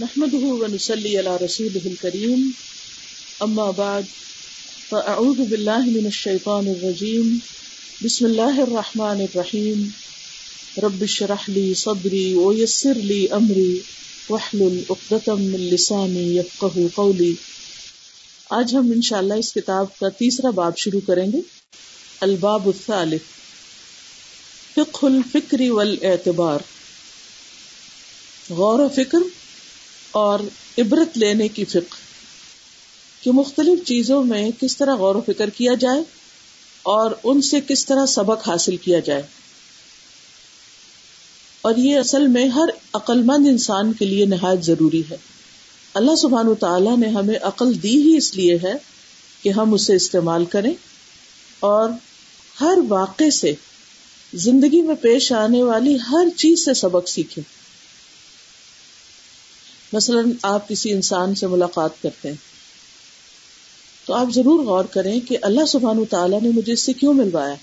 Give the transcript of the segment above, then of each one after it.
نحمده ونسلي على رسوله الكريم. أما بعد، فأعوذ بالله من الشيطان الرجيم. بسم الله الرحمن الرحيم. رب اشرح لي صدري ويسر لي أمري. واحلل عقدة من لساني يفقه قولي. آج ہم انشاءاللہ اس کتاب کا تیسرا باب شروع کریں گے. الباب الثالث. فقه الفکر والاعتبار. غور و فکر اور عبرت لینے کی فکر کہ مختلف چیزوں میں کس طرح غور و فکر کیا جائے اور ان سے کس طرح سبق حاصل کیا جائے۔ اور یہ اصل میں ہر عقل مند انسان کے لیے نہایت ضروری ہے۔ اللہ سبحان تعالیٰ نے ہمیں عقل دی ہی اس لیے ہے کہ ہم اسے استعمال کریں اور ہر واقع سے زندگی میں پیش آنے والی ہر چیز سے سبق سیکھیں۔ مثلاً آپ کسی انسان سے ملاقات کرتے ہیں تو آپ ضرور غور کریں کہ اللہ سبحان تعالیٰ نے مجھے اس سے کیوں ملوایا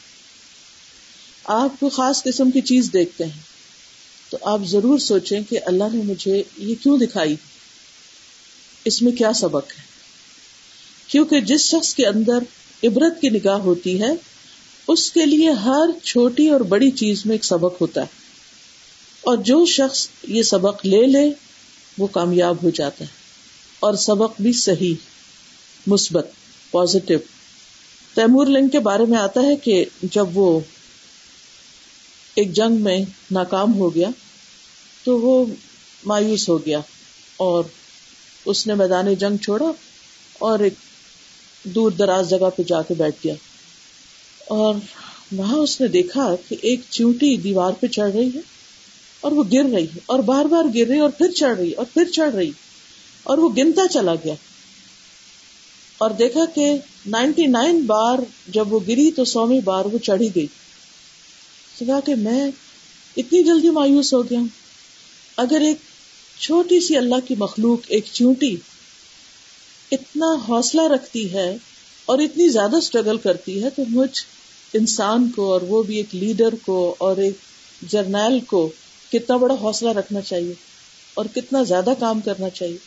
آپ کو خاص قسم کی چیز دیکھتے ہیں تو آپ ضرور سوچیں کہ اللہ نے مجھے یہ کیوں دکھائی؟ اس میں کیا سبق ہے؟ کیونکہ جس شخص کے اندر عبرت کی نگاہ ہوتی ہے، اس کے لیے ہر چھوٹی اور بڑی چیز میں ایک سبق ہوتا ہے۔ اور جو شخص یہ سبق لے لے وہ کامیاب ہو جاتا ہے۔ اور سبق بھی صحیح، مثبت پازیٹو تیمور لنگ کے بارے میں آتا ہے کہ جب وہ ایک جنگ میں ناکام ہو گیا تو وہ مایوس ہو گیا اور اس نے میدان جنگ چھوڑا اور ایک دور دراز جگہ پہ جا کے بیٹھ گیا۔ اور وہاں اس نے دیکھا کہ ایک چیوٹی دیوار پہ چڑھ رہی ہے۔ اور وہ گر رہی ہے اور بار بار گر رہی اور پھر چڑھ رہی اور پھر چڑھ رہی اور وہ گنتا چلا گیا اور دیکھا کہ نائنٹی نائن بار جب وہ گری تو سومی بار وہ چڑھی گئی کہا کہ میں اتنی جلدی مایوس ہو گیا ہوں۔ اگر ایک چھوٹی سی اللہ کی مخلوق، ایک چونٹی اتنا حوصلہ رکھتی ہے اور اتنی زیادہ اسٹرگل کرتی ہے تو مجھ انسان کو اور وہ بھی ایک لیڈر کو اور ایک جرنیل کو کتنا بڑا حوصلہ رکھنا چاہیے اور کتنا زیادہ کام کرنا چاہیے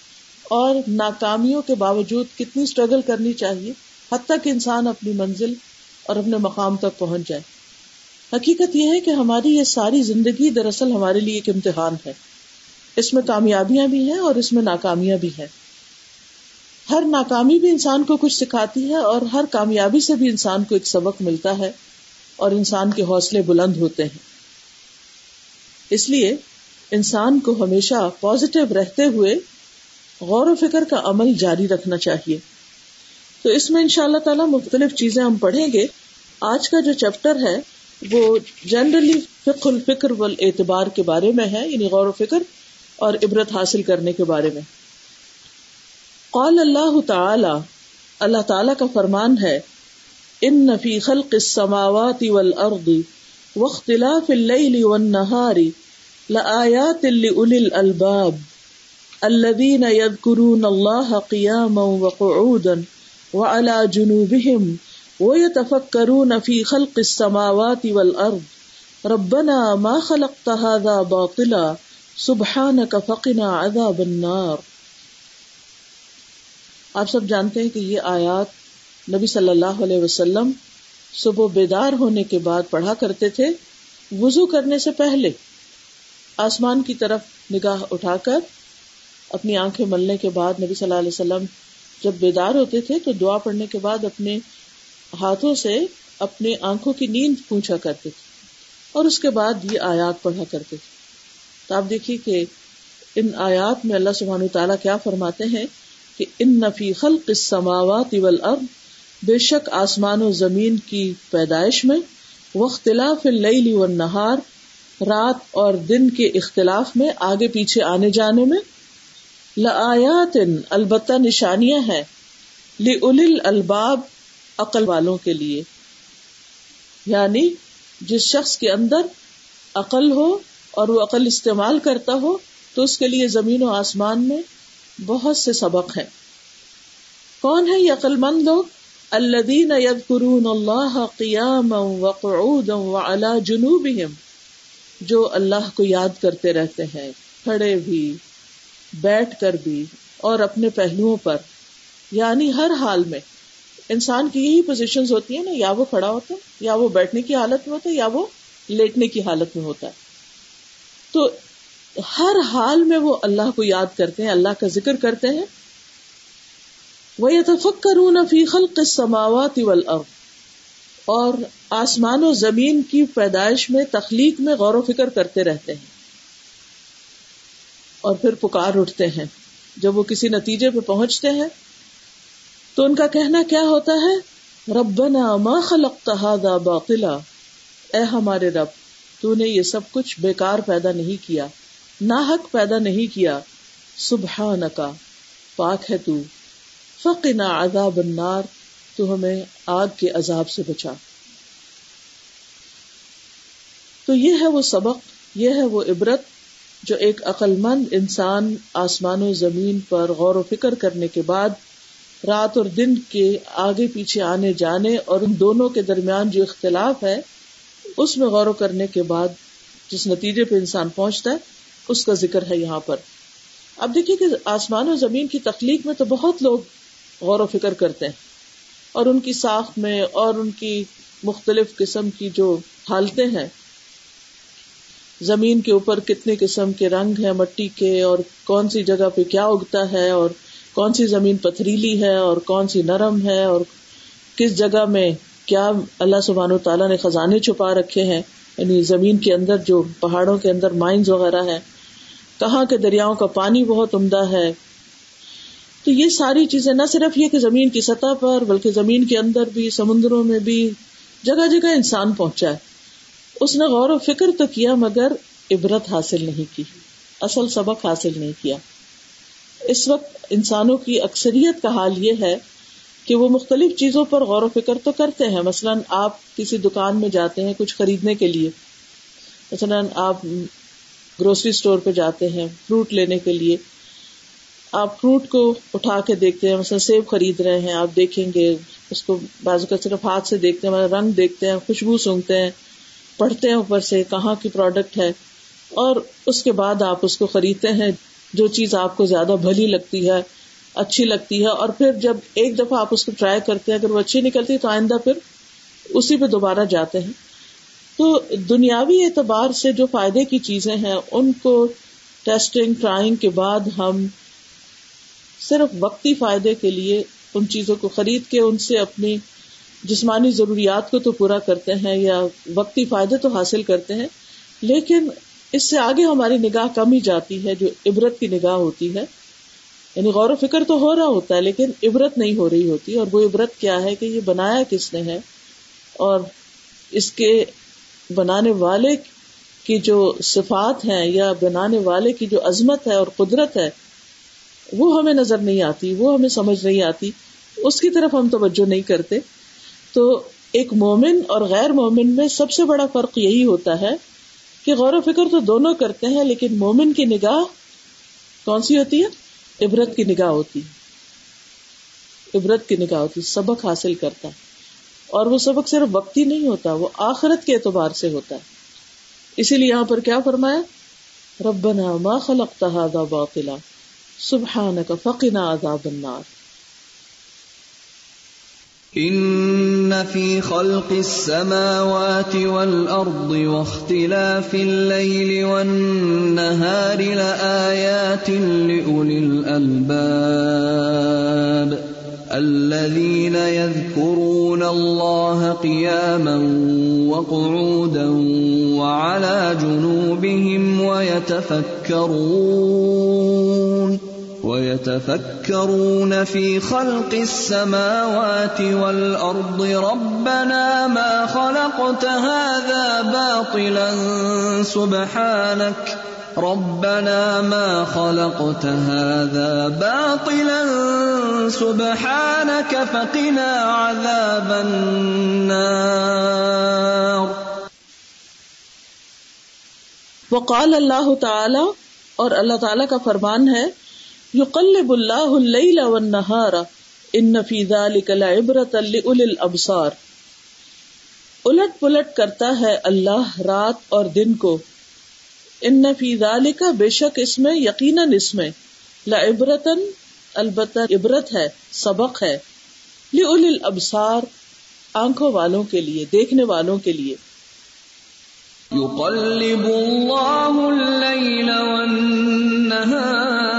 اور ناکامیوں کے باوجود کتنی اسٹرگل کرنی چاہیے حتیٰ کہ انسان اپنی منزل اور اپنے مقام تک پہنچ جائے۔ حقیقت یہ ہے کہ ہماری یہ ساری زندگی دراصل ہمارے لیے ایک امتحان ہے۔ اس میں کامیابیاں بھی ہیں اور اس میں ناکامیاں بھی ہیں۔ ہر ناکامی بھی انسان کو کچھ سکھاتی ہے اور ہر کامیابی سے بھی انسان کو ایک سبق ملتا ہے اور انسان کے حوصلے بلند ہوتے ہیں۔ اس لیے انسان کو ہمیشہ پازیٹو رہتے ہوئے غور و فکر کا عمل جاری رکھنا چاہیے۔ تو اس میں ان شاء اللہ تعالی مختلف چیزیں ہم پڑھیں گے۔ آج کا جو چیپٹر ہے وہ جنرلی فکر الفکر و اعتبار کے بارے میں ہے یعنی غور و فکر اور عبرت حاصل کرنے کے بارے میں۔ قال اللہ تعالی اللہ تعالی کا فرمان ہے، ان نفی خلق السماوات والارض واختلاف الليل والنهار لآيات لأولي الألباب الذين يذكرون الله قياما وقعودا وعلى جنوبهم ويتفكرون في خلق السماوات والأرض ربنا ما خلقت هذا باطلا سبحانك فقنا عذاب النار آپ سب جانتے ہیں کہ یہ آیات نبی صلی اللہ علیہ وسلم صبح بیدار ہونے کے بعد پڑھا کرتے تھے وضو کرنے سے پہلے۔ آسمان کی طرف نگاہ اٹھا کر اپنی آنکھیں ملنے کے بعد نبی صلی اللہ علیہ وسلم جب بیدار ہوتے تھے تو دعا پڑھنے کے بعد اپنے ہاتھوں سے اپنے آنکھوں کی نیند پوچھا کرتے تھے اور اس کے بعد یہ آیات پڑھا کرتے تھے۔ تو آپ دیکھیے کہ ان آیات میں اللہ سبحانہ تعالیٰ کیا فرماتے ہیں کہ ان نفی خلق السماوات والارض بے شک آسمان و زمین کی پیدائش میں وختلاف اللیل والنہار رات اور دن کے اختلاف میں آگے پیچھے آنے جانے میں لآیات البتہ نشانیاں ہیں لِأُلِل الباب عقل والوں کے لیے۔ یعنی جس شخص کے اندر عقل ہو اور وہ عقل استعمال کرتا ہو، تو اس کے لیے زمین و آسمان میں بہت سے سبق ہیں۔ کون ہے یہ عقل مند لوگ؟ الذين يذكرون الله قياما وقعودا وعلى جنوبهم، جو اللہ کو یاد کرتے رہتے ہیں، کھڑے بھی، بیٹھ کر بھی، اور اپنے پہلوؤں پر یعنی ہر حال میں۔ انسان کی یہی پوزیشن ہوتی ہیں نا، یا وہ کھڑا ہوتا ہے، یا وہ بیٹھنے کی حالت میں ہوتا ہے، یا وہ لیٹنے کی حالت میں ہوتا ہے۔ تو ہر حال میں وہ اللہ کو یاد کرتے ہیں، اللہ کا ذکر کرتے ہیں وہ يَتَفَكَّرُونَ فِي خَلْقِ السَّمَاوَاتِ وَالْأَرْضِ۔ اور آسمان و زمین کی پیدائش میں، تخلیق میں غور و فکر کرتے رہتے ہیں۔ اور پھر پکار اٹھتے ہیں۔ جب وہ کسی نتیجے پہ پہنچتے ہیں، تو ان کا کہنا کیا ہوتا ہے؟ ربنا ما خلقت هذا باطلا۔ اے ہمارے رب، تو نے یہ سب کچھ بیکار پیدا نہیں کیا، ناحق پیدا نہیں کیا۔ سبحانکا، پاک ہے تو۔ فقنا عذاب النار، تو ہمیں آگ کے عذاب سے بچا۔ تو یہ ہے وہ سبق، یہ ہے وہ عبرت جو ایک عقل مند انسان آسمان و زمین پر غور و فکر کرنے کے بعد رات اور دن کے آگے پیچھے آنے جانے اور ان دونوں کے درمیان جو اختلاف ہے، اس میں غور و کرنے کے بعد جس نتیجے پہ انسان پہنچتا ہے، اس کا ذکر ہے یہاں پر۔ اب دیکھیے کہ آسمان و زمین کی تخلیق میں تو بہت لوگ غور و فکر کرتے ہیں۔ اور ان کی ساخت میں اور ان کی مختلف قسم کی جو حالتیں ہیں، زمین کے اوپر کتنے قسم کے رنگ ہیں، مٹی کے، اور کون سی جگہ پہ کیا اگتا ہے، اور کون سی زمین پتھریلی ہے، اور کون سی نرم ہے، اور کس جگہ میں کیا اللہ سبحان و تعالیٰ نے خزانے چھپا رکھے ہیں۔ یعنی زمین کے اندر جو پہاڑوں کے اندر مائنز وغیرہ ہے کہاں کے دریاؤں کا پانی بہت عمدہ ہے تو یہ ساری چیزیں، نہ صرف یہ کہ زمین کی سطح پر، بلکہ زمین کے اندر بھی، سمندروں میں بھی، جگہ جگہ انسان پہنچا ہے۔ اس نے غور و فکر تو کیا، مگر عبرت حاصل نہیں کی۔ اصل سبق حاصل نہیں کیا۔ اس وقت انسانوں کی اکثریت کا حال یہ ہے کہ وہ مختلف چیزوں پر غور و فکر تو کرتے ہیں۔ مثلاً آپ کسی دکان میں جاتے ہیں کچھ خریدنے کے لیے۔ مثلاً آپ گروسری اسٹور پہ جاتے ہیں فروٹ لینے کے لیے۔ آپ فروٹ کو اٹھا کے دیکھتے ہیں، مثلا سیب خرید رہے ہیں، آپ دیکھیں گے، اس کو بازو کا صرف ہاتھ سے دیکھتے ہیں رنگ دیکھتے ہیں، خوشبو سونگتے ہیں، پڑھتے ہیں اوپر سے کہاں کی پروڈکٹ ہے۔ اور اس کے بعد آپ اس کو خریدتے ہیں، جو چیز آپ کو زیادہ بھلی لگتی ہے، اچھی لگتی ہے۔ اور پھر جب ایک دفعہ آپ اس کو ٹرائی کرتے ہیں، اگر وہ اچھی نکلتی تو آئندہ پھر اسی پہ دوبارہ جاتے ہیں۔ تو دنیاوی اعتبار سے جو فائدے کی چیزیں ہیں، ان کو ٹیسٹنگ ٹرائنگ کے بعد ہم صرف وقتی فائدے کے لیے ان چیزوں کو خرید کے ان سے اپنی جسمانی ضروریات کو تو پورا کرتے ہیں یا وقتی فائدے تو حاصل کرتے ہیں، لیکن اس سے آگے ہماری نگاہ کم ہی جاتی ہے، جو عبرت کی نگاہ ہوتی ہے۔ یعنی غور و فکر تو ہو رہا ہوتا ہے، لیکن عبرت نہیں ہو رہی ہوتی، اور وہ عبرت کیا ہے کہ یہ بنایا کس نے ہے؟ اور اس کے بنانے والے کی جو صفات ہیں یا بنانے والے کی جو عظمت ہے اور قدرت ہے وہ ہمیں نظر نہیں آتی، وہ ہمیں سمجھ نہیں آتی۔ اس کی طرف ہم توجہ نہیں کرتے۔ تو ایک مومن اور غیر مومن میں سب سے بڑا فرق یہی ہوتا ہے کہ غور و فکر تو دونوں کرتے ہیں، لیکن مومن کی نگاہ کون سی ہوتی ہے؟ عبرت کی نگاہ ہوتی عبرت کی نگاہ ہوتی سبق حاصل کرتا ہے۔ اور وہ سبق صرف وقتی نہیں ہوتا، وہ آخرت کے اعتبار سے ہوتا ہے۔ اسی لیے یہاں پر کیا فرمایا؟ ربنا ما خلقت هذا باطلا۔ سبحانك فقنا عذاب النار. ان في خلق السماوات والارض واختلاف الليل والنهار لايات لاولي الالباب الذين يذكرون الله قياما وقعودا وعلى جنوبهم ويتفكرون ويتفكرون في خلق السماوات والارض ربنا ما خلقت هذا باطلا، سبحانك. ربنا ما خلقت هذا باطلا، سبحانك. فقنا عذاب النار. وقال اللہ تعالی، اور اللہ تعالی کا فرمان ہے یقلب اللہ اللیل والنہار ان فی ذلک لعبرۃ لاولی الابصار الٹ پلٹ کرتا ہے اللہ رات اور دن کو. ان فی ذلک بے شک اس میں، یقیناً اس میں. لا عبرتن البتہ عبرت ہے، سبق ہے. لی الابصار آنکھوں والوں کے لیے، دیکھنے والوں کے لیے. يقلب الله الليل والنهار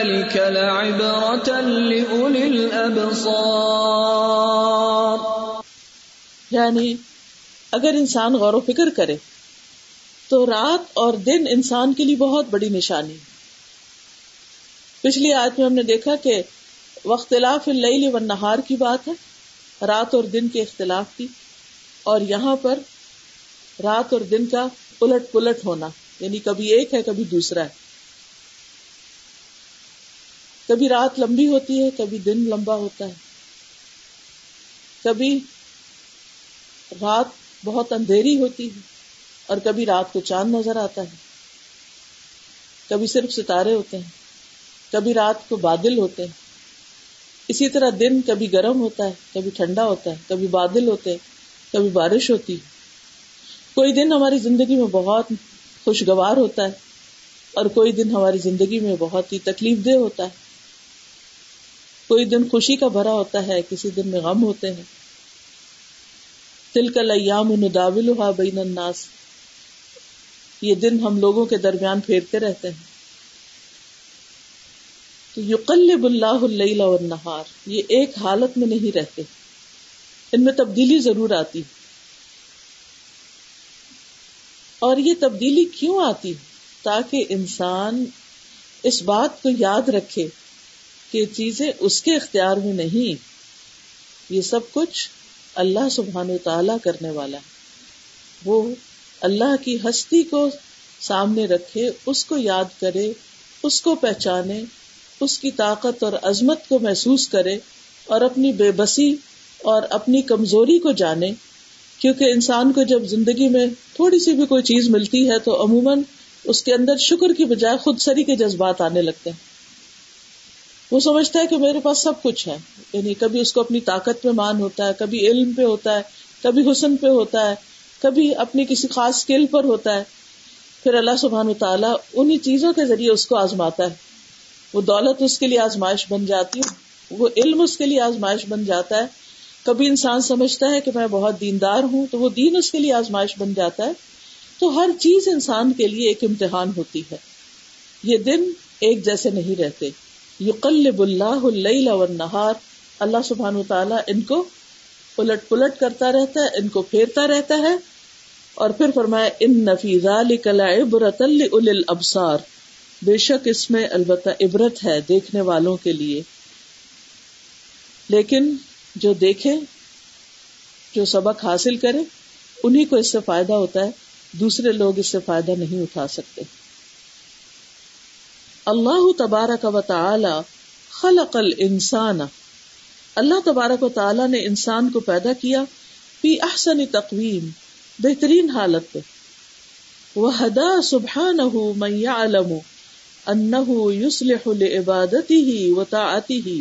ذلك لعبرة لأولي الأبصار یعنی اگر انسان غور و فکر کرے تو رات اور دن انسان کے لیے بہت بڑی نشانی پچھلی آج میں ہم نے دیکھا کہ وختلاف اللیل والنہار کی بات ہے، رات اور دن کے اختلاف کی، اور یہاں پر رات اور دن کا الٹ پلٹ ہونا یعنی کبھی ایک ہے، کبھی دوسرا ہے۔ کبھی رات لمبی ہوتی ہے، کبھی دن لمبا ہوتا ہے۔ کبھی رات بہت اندھیری ہوتی ہے اور کبھی رات کو چاند نظر آتا ہے۔ کبھی صرف ستارے ہوتے ہیں، کبھی رات کو بادل ہوتے ہیں۔ اسی طرح دن کبھی گرم ہوتا ہے، کبھی ٹھنڈا ہوتا ہے، کبھی بادل ہوتے ہیں، کبھی بارش ہوتی ہے۔ کوئی دن ہماری زندگی میں بہت خوشگوار ہوتا ہے اور کوئی دن ہماری زندگی میں بہت ہی تکلیف دہ ہوتا ہے۔ کوئی دن خوشی کا بھرا ہوتا ہے، کسی دن میں غم ہوتے ہیں۔ تل کا لیام نداول بین الناس۔ یہ دن ہم لوگوں کے درمیان پھیرتے رہتے ہیں۔ تو یقلب اللہ اللیل والنہار۔ یہ ایک حالت میں نہیں رہتے۔ ان میں تبدیلی ضرور آتی۔ اور یہ تبدیلی کیوں آتی؟ تاکہ انسان اس بات کو یاد رکھے۔ کہ چیزیں اس کے اختیار میں نہیں، یہ سب کچھ اللہ سبحان و تعالی کرنے والا ہے۔ وہ اللہ کی ہستی کو سامنے رکھے، اس کو یاد کرے، اس کو پہچانے، اس کی طاقت اور عظمت کو محسوس کرے اور اپنی بے بسی اور اپنی کمزوری کو جانے۔ کیونکہ انسان کو جب زندگی میں تھوڑی سی بھی کوئی چیز ملتی ہے تو عموماً اس کے اندر شکر کی بجائے خود سری کے جذبات آنے لگتے ہیں۔ وہ سمجھتا ہے کہ میرے پاس سب کچھ ہے۔ یعنی کبھی اس کو اپنی طاقت پہ مان ہوتا ہے، کبھی علم پہ ہوتا ہے، کبھی حسن پہ ہوتا ہے، کبھی اپنی کسی خاص اسکل پر ہوتا ہے۔ پھر اللہ سبحان و تعالیٰ انہیں چیزوں کے ذریعے اس کو آزماتا ہے۔ وہ دولت اس کے لیے آزمائش بن جاتی ہے، وہ علم اس کے لیے آزمائش بن جاتا ہے۔ کبھی انسان سمجھتا ہے کہ میں بہت دیندار ہوں، تو وہ دین اس کے لیے آزمائش بن جاتا ہے۔ تو ہر چیز انسان کے لیے ایک امتحان ہوتی ہے۔ یہ دن ایک جیسے نہیں رہتے۔ یقلب اللہ اللیل والنہار۔ اللہ سبحان و تعالیٰ ان کو پلٹ پلٹ کرتا رہتا ہے، ان کو پھیرتا رہتا ہے۔ اور پھر فرمایا، ان نفیز عبرت الابصار۔ بے شک اس میں البتہ عبرت ہے دیکھنے والوں کے لیے۔ لیکن جو دیکھے، جو سبق حاصل کرے انہیں کو اس سے فائدہ ہوتا ہے، دوسرے لوگ اس سے فائدہ نہیں اٹھا سکتے۔ اللہ تبارک و تعالی خلق الانسان۔ اللہ تبارک و تعالی نے انسان کو پیدا کیا فی احسن تقویم، بہترین حالت پہ۔ وحدا سبحانہ من یعلم انه يصلح لعبادته وطاعته۔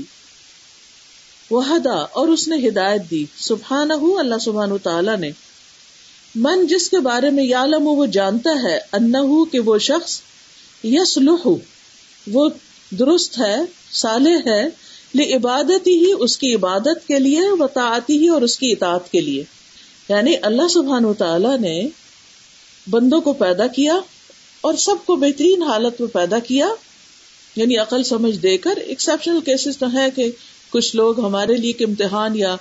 وحدا، اور اس نے ہدایت دی۔ سبحانہ اللہ سبحانہ تعالی نے۔ من جس کے بارے میں یعلم، وہ جانتا ہے انه کہ وہ شخص یصلح وہ درست ہے، صالح ہے عبادت ہی اس کی عبادت کے لیے وطاعتی ہی اور اس کی اطاعت کے لیے۔ یعنی اللہ سبحان و تعالی نے بندوں کو پیدا کیا اور سب کو بہترین حالت میں پیدا کیا۔ یعنی عقل سمجھ دے کر ایکسپشنل کیسز تو ہے کہ کچھ لوگ ہمارے لیے ایک امتحان یا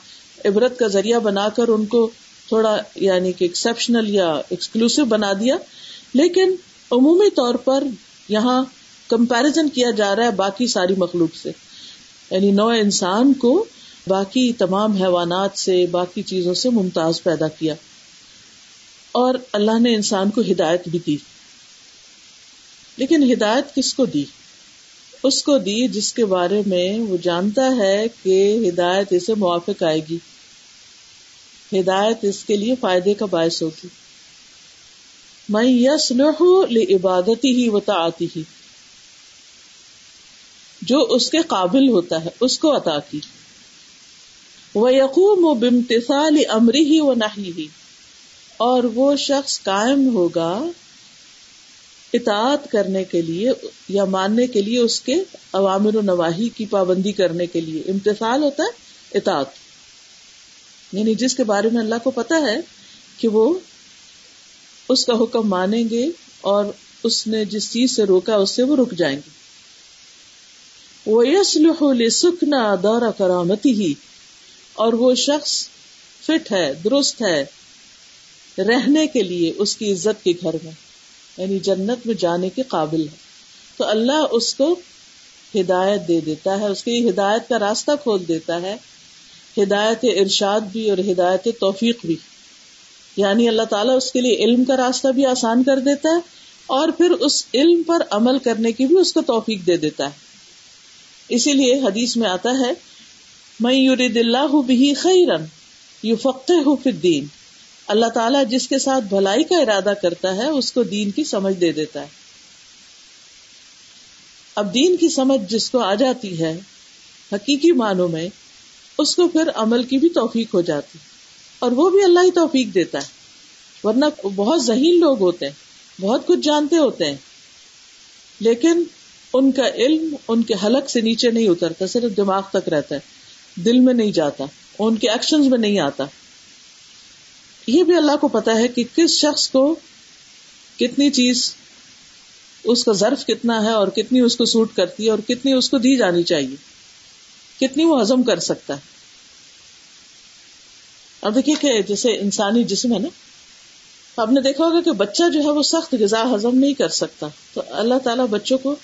عبرت کا ذریعہ بنا کر ان کو تھوڑا یعنی کہ ایکسپشنل یا ایکسکلوسو بنا دیا۔ لیکن عمومی طور پر یہاں کمپیرزن کیا جا رہا ہے باقی ساری مخلوق سے۔ یعنی نو انسان کو باقی تمام حیوانات سے، باقی چیزوں سے ممتاز پیدا کیا۔ اور اللہ نے انسان کو ہدایت بھی دی۔ لیکن ہدایت کس کو دی؟ اس کو دی جس کے بارے میں وہ جانتا ہے کہ ہدایت اسے موافق آئے گی۔ ہدایت اس کے لیے فائدے کا باعث ہوگی۔ میں یس عبادتی ہی وتا آتی ہی جو اس کے قابل ہوتا ہے، اس کو عطا کی۔ وہ یقوم و بمتسال امری ہی و نہ اور وہ شخص قائم ہوگا اطاعت کرنے کے لیے یا ماننے کے لیے اس کے عوامر و نواحی کی پابندی کرنے کے لیے۔ امتسال ہوتا ہے اطاعت۔ یعنی جس کے بارے میں اللہ کو پتا ہے کہ وہ اس کا حکم مانیں گے اور اس نے جس چیز سے روکا، اس سے وہ رک جائیں گے۔ وہ یسل سکھنا دورہ کرامتی ہی اور وہ شخص فٹ ہے، درست ہے، رہنے کے لیے اس کی عزت کے گھر میں یعنی جنت میں جانے کے قابل ہے۔ تو اللہ اس کو ہدایت دے دیتا ہے، اس کی ہدایت کا راستہ کھول دیتا ہے۔ ہدایت ارشاد بھی اور ہدایت توفیق بھی۔ یعنی اللہ تعالیٰ اس کے لیے علم کا راستہ بھی آسان کر دیتا ہے اور پھر اس علم پر عمل کرنے کی بھی اس کو توفیق دے دیتا ہے۔ اسی لیے حدیث میں آتا ہے میں یورید اللہ بھی خیرن یو فخت ہوں دین اللہ تعالیٰ جس کے ساتھ بھلائی کا ارادہ کرتا ہے، اس کو دین کی سمجھ دے دیتا ہے۔ اب دین کی سمجھ جس کو آ جاتی ہے، حقیقی معنوں میں، اس کو پھر عمل کی بھی توفیق ہو جاتی، اور وہ بھی اللہ ہی توفیق دیتا ہے۔ ورنہ بہت ذہین لوگ ہوتے ہیں، بہت کچھ جانتے ہوتے ہیں، لیکن ان کا علم ان کے حلق سے نیچے نہیں اترتا، صرف دماغ تک رہتا ہے۔ دل میں نہیں جاتا، ان کے ایکشن میں نہیں آتا۔ یہ بھی اللہ کو پتا ہے کہ کس شخص کو کتنی چیز اس کا ظرف کتنا ہے اور کتنی اس کو سوٹ کرتی ہے اور کتنی اس کو دی جانی چاہیے۔ کتنی وہ ہزم کر سکتا ہے۔ اب دیکھیے کہ جیسے انسانی جسم ہے نا، آپ نے دیکھا ہوگا کہ بچہ جو ہے وہ سخت غذا ہزم نہیں کر سکتا۔ تو اللہ تعالیٰ بچوں کو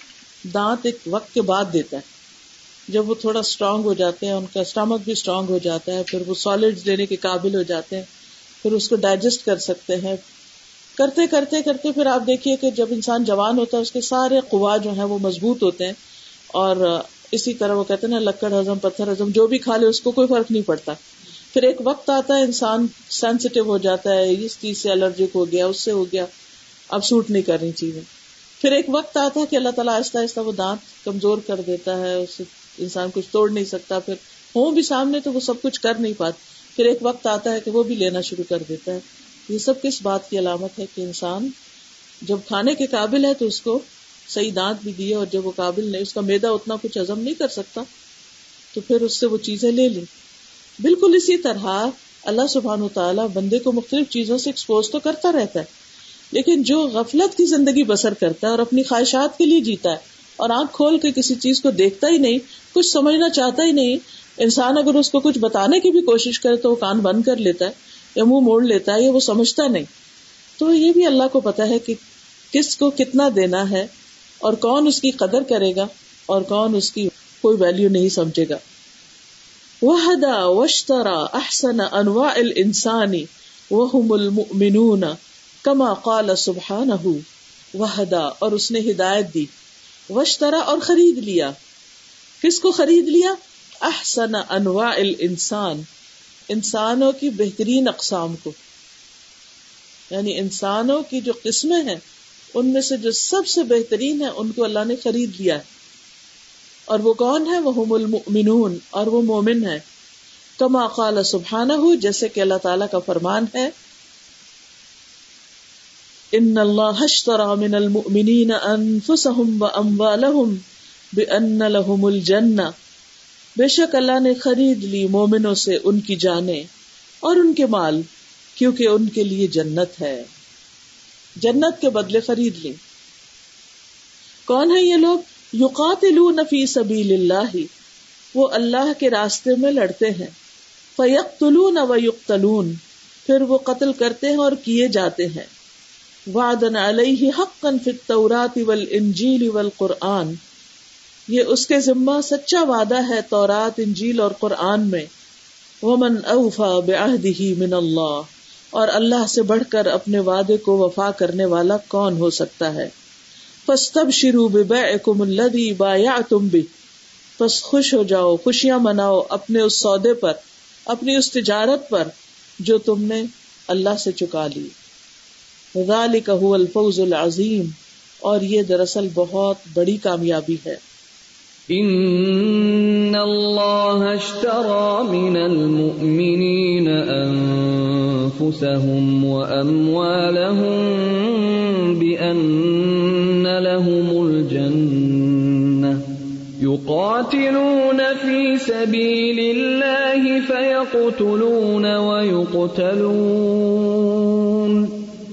دانت ایک وقت کے بعد دیتا ہے۔ جب وہ تھوڑا اسٹرانگ ہو جاتے ہیں، ان کا اسٹامک بھی اسٹرانگ ہو جاتا ہے، پھر وہ سالڈ لینے کے قابل ہو جاتے ہیں، پھر اس کو ڈائجسٹ کر سکتے ہیں۔ کرتے کرتے کرتے پھر آپ دیکھیے کہ جب انسان جوان ہوتا ہے، اس کے سارے قوا جو ہیں وہ مضبوط ہوتے ہیں۔ اور اسی طرح وہ کہتے ہیں نا، لکڑ ہزم پتھر ہزم جو بھی کھا لے، اس کو کوئی فرق نہیں پڑتا۔ پھر ایک وقت آتا ہے، انسان سینسیٹیو ہو جاتا ہے، اس چیز سے الرجک ہو گیا، اس سے ہو گیا۔ اب سوٹ نہیں کر رہی چیزیں۔ پھر ایک وقت آتا ہے کہ اللہ تعالیٰ آہستہ آہستہ وہ دانت کمزور کر دیتا ہے، اس سے انسان کچھ توڑ نہیں سکتا، پھر ہوں بھی سامنے تو وہ سب کچھ کر نہیں پاتا۔ پھر ایک وقت آتا ہے کہ وہ بھی لینا شروع کر دیتا ہے۔ یہ سب کس بات کی علامت ہے کہ انسان جب کھانے کے قابل ہے تو اس کو صحیح دانت بھی دیے اور جب وہ قابل نہیں، اس کا میدا اتنا کچھ ہزم نہیں کر سکتا، تو پھر اس سے وہ چیزیں لے لی بالکل اسی طرح اللہ سبحان و تعالیٰ بندے کو مختلف چیزوں سے ایکسپوز تو کرتا رہتا ہے۔ لیکن جو غفلت کی زندگی بسر کرتا ہے اور اپنی خواہشات کے لیے جیتا ہے اور آنکھ کھول کے کسی چیز کو دیکھتا ہی نہیں، کچھ سمجھنا چاہتا ہی نہیں، انسان اگر اس کو کچھ بتانے کی بھی کوشش کرے تو وہ کان بند کر لیتا ہے یا منہ موڑ لیتا ہے یا وہ سمجھتا نہیں۔ تو یہ بھی اللہ کو پتا ہے کہ کس کو کتنا دینا ہے اور کون اس کی قدر کرے گا اور کون اس کی کوئی ویلو نہیں سمجھے گا۔ وحدا وشترا احسن انواع الانسانی وهم المؤمنون۔ کما قال سبحانہ وحدا، اور اس نے ہدایت دی۔ وشترا اور خرید لیا۔ کس کو خرید لیا؟ احسن انواع الانسان، انسانوں کی بہترین اقسام کو۔ یعنی انسانوں کی جو قسمیں ہیں، ان میں سے جو سب سے بہترین ہے ان کو اللہ نے خرید لیا۔ ہے اور وہ کون ہے وہ المؤمنون، اور وہ مومن ہے کما قال سبحانہ جیسے کہ اللہ تعالی کا فرمان ہے ان اللہ اشترى من المؤمنین انفسهم واموالهم بان لهم الجنہ بے شک اللہ نے خرید لی مومنوں سے ان کی جانیں اور ان کے مال، کیونکہ ان کے لیے جنت ہے۔ جنت کے بدلے خرید لی کون ہے یہ لوگ؟ یقاتلون فی سبیل اللہ۔ وہ اللہ کے راستے میں لڑتے ہیں۔ فیقتلون و یقتلون۔ پھر وہ قتل کرتے ہیں اور کیے جاتے ہیں۔ وعدن علیہ حقا فی التورات والانجیل والقرآن۔ یہ اس کے ذمہ سچا وعدہ ہے تورات، انجیل اور قرآن میں۔ ومن اوفا بعہدہ من اللہ۔ اور اللہ سے بڑھ کر اپنے وعدے کو وفا کرنے والا کون ہو سکتا ہے؟ پس تب ببیعکم الذی بایعتم بھی پس خوش ہو جاؤ، خوشیاں مناؤ اپنے اس سودے پر، اپنی اس تجارت پر جو تم نے اللہ سے چکا لی۔ ذالک هو الفوز العظیم۔ اور یہ دراصل بہت بڑی کامیابی ہے۔ ان اللہ اشترى من المؤمنین انفسهم واموالهم بان لهم الجنة يقاتلون في سبيل الله فيقتلون ويقتلون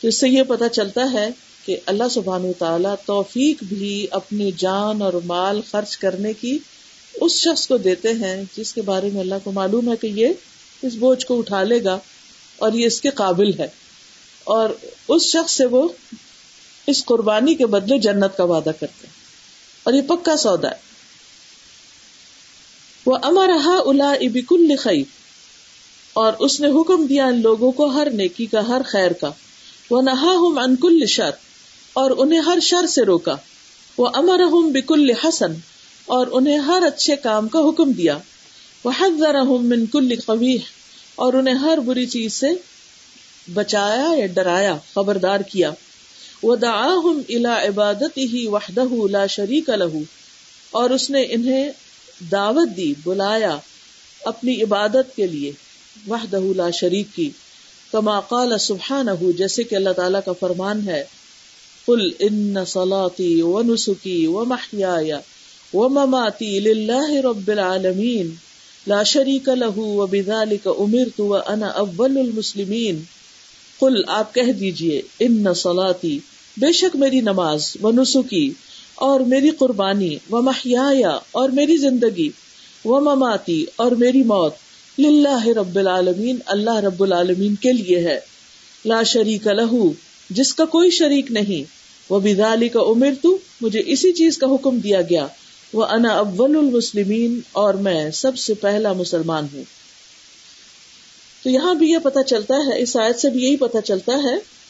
تو اس سے یہ پتہ چلتا ہے کہ اللہ سبحانہ تعالیٰ توفیق بھی اپنی جان اور مال خرچ کرنے کی اس شخص کو دیتے ہیں جس کے بارے میں اللہ کو معلوم ہے کہ یہ اس بوجھ کو اٹھا لے گا اور یہ اس کے قابل ہے اور اس شخص سے وہ اس قربانی کے بدلے جنت کا وعدہ کرتے ہیں اور یہ پکا سودا ہے۔ وہ امرحا الا ابک الخی اور اس نے حکم دیا ان لوگوں کو ہر نیکی کا، ہر خیر کا۔ وہ نہا ہوں انکل شر، اور انہیں ہر شر سے روکا۔ وہ امر ہوں بکل حسن، اور انہیں ہر اچھے کام کا حکم دیا۔ وہ حد ذرا من کل قبی اور انہیں ہر بری چیز سے بچایا یا ڈرایا، خبردار کیا۔ وہ دا ہم الا عبادت ہی وحدہ لا شریک لہو اور اس نے انہیں دعوت دی، بلایا اپنی عبادت کے لیے، وحدہ لا شریک کی۔ کما قال سبحانہ جیسے کہ اللہ تعالیٰ کا فرمان ہے، قل ان صلاتی و نسکی و محیایا و مماتی للہ رب العالمین، لا شریک له و بذالک امرت و انا اول المسلمین۔ قل آپ کہہ دیجیے، ان صلاتی، بے شک میری نماز و نسکی اور میری قربانی و محیایا اور میری زندگی و مماتی اور میری موت۔ للہ رب العالمین، اللہ رب العالمین کے لیے ہے۔ لا شریک لہو، جس کا کوئی شریک نہیں۔ وہ بدالی کا عمر تو مجھے اسی چیز کا حکم دیا گیا۔ وہ انا اول المسلمین اور میں سب سے پہلا مسلمان ہوں۔ تو یہاں بھی یہ پتا چلتا ہے، اس آیت سے بھی یہی پتا چلتا ہے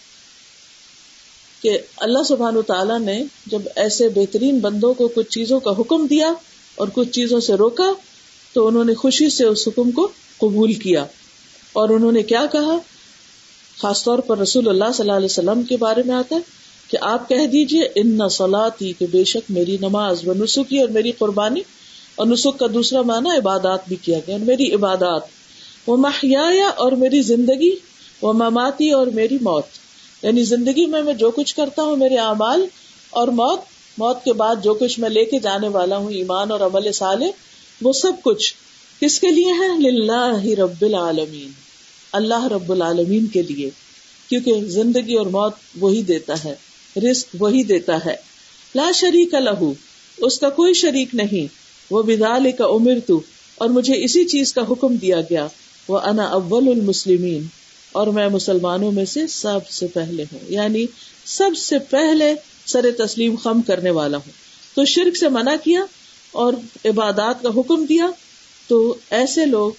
کہ اللہ سبحان و تعالیٰ نے جب ایسے بہترین بندوں کو کچھ چیزوں کا حکم دیا اور کچھ چیزوں سے روکا تو انہوں نے خوشی سے اس حکم کو قبول کیا۔ اور انہوں نے کیا کہا؟ خاص طور پر رسول اللہ صلی اللہ علیہ وسلم کے بارے میں آتا ہے کہ آپ کہہ دیجیے، ان نسلاتی کہ بے شک میری نماز و نسخی اور میری قربانی اور نسخ کا دوسرا معنی عبادات بھی کیا گیا اور میری عبادات۔ وہ محیا اور میری زندگی، وہ مماتی اور میری موت۔ یعنی زندگی میں میں جو کچھ کرتا ہوں، میرے اعمال اور موت موت کے بعد جو کچھ میں لے کے جانے والا ہوں، ایمان اور عمل صالح وہ سب کچھ کس کے لیے ہے؟ للہ رب العالمین۔ اللہ رب العالمین کے لیے۔ کیونکہ زندگی اور موت وہی دیتا ہے رسک وہی دیتا ہے۔ لا شریک لہو، اس کا کوئی شریک نہیں۔ وہ بدال کا عمر تو اور مجھے اسی چیز کا حکم دیا گیا۔ وہ انا اول المسلمین، اور میں مسلمانوں میں سے سب سے پہلے ہوں۔ یعنی سب سے پہلے سر تسلیم خم کرنے والا ہوں۔ تو شرک سے منع کیا؟ اور عبادات کا حکم دیا، تو ایسے لوگ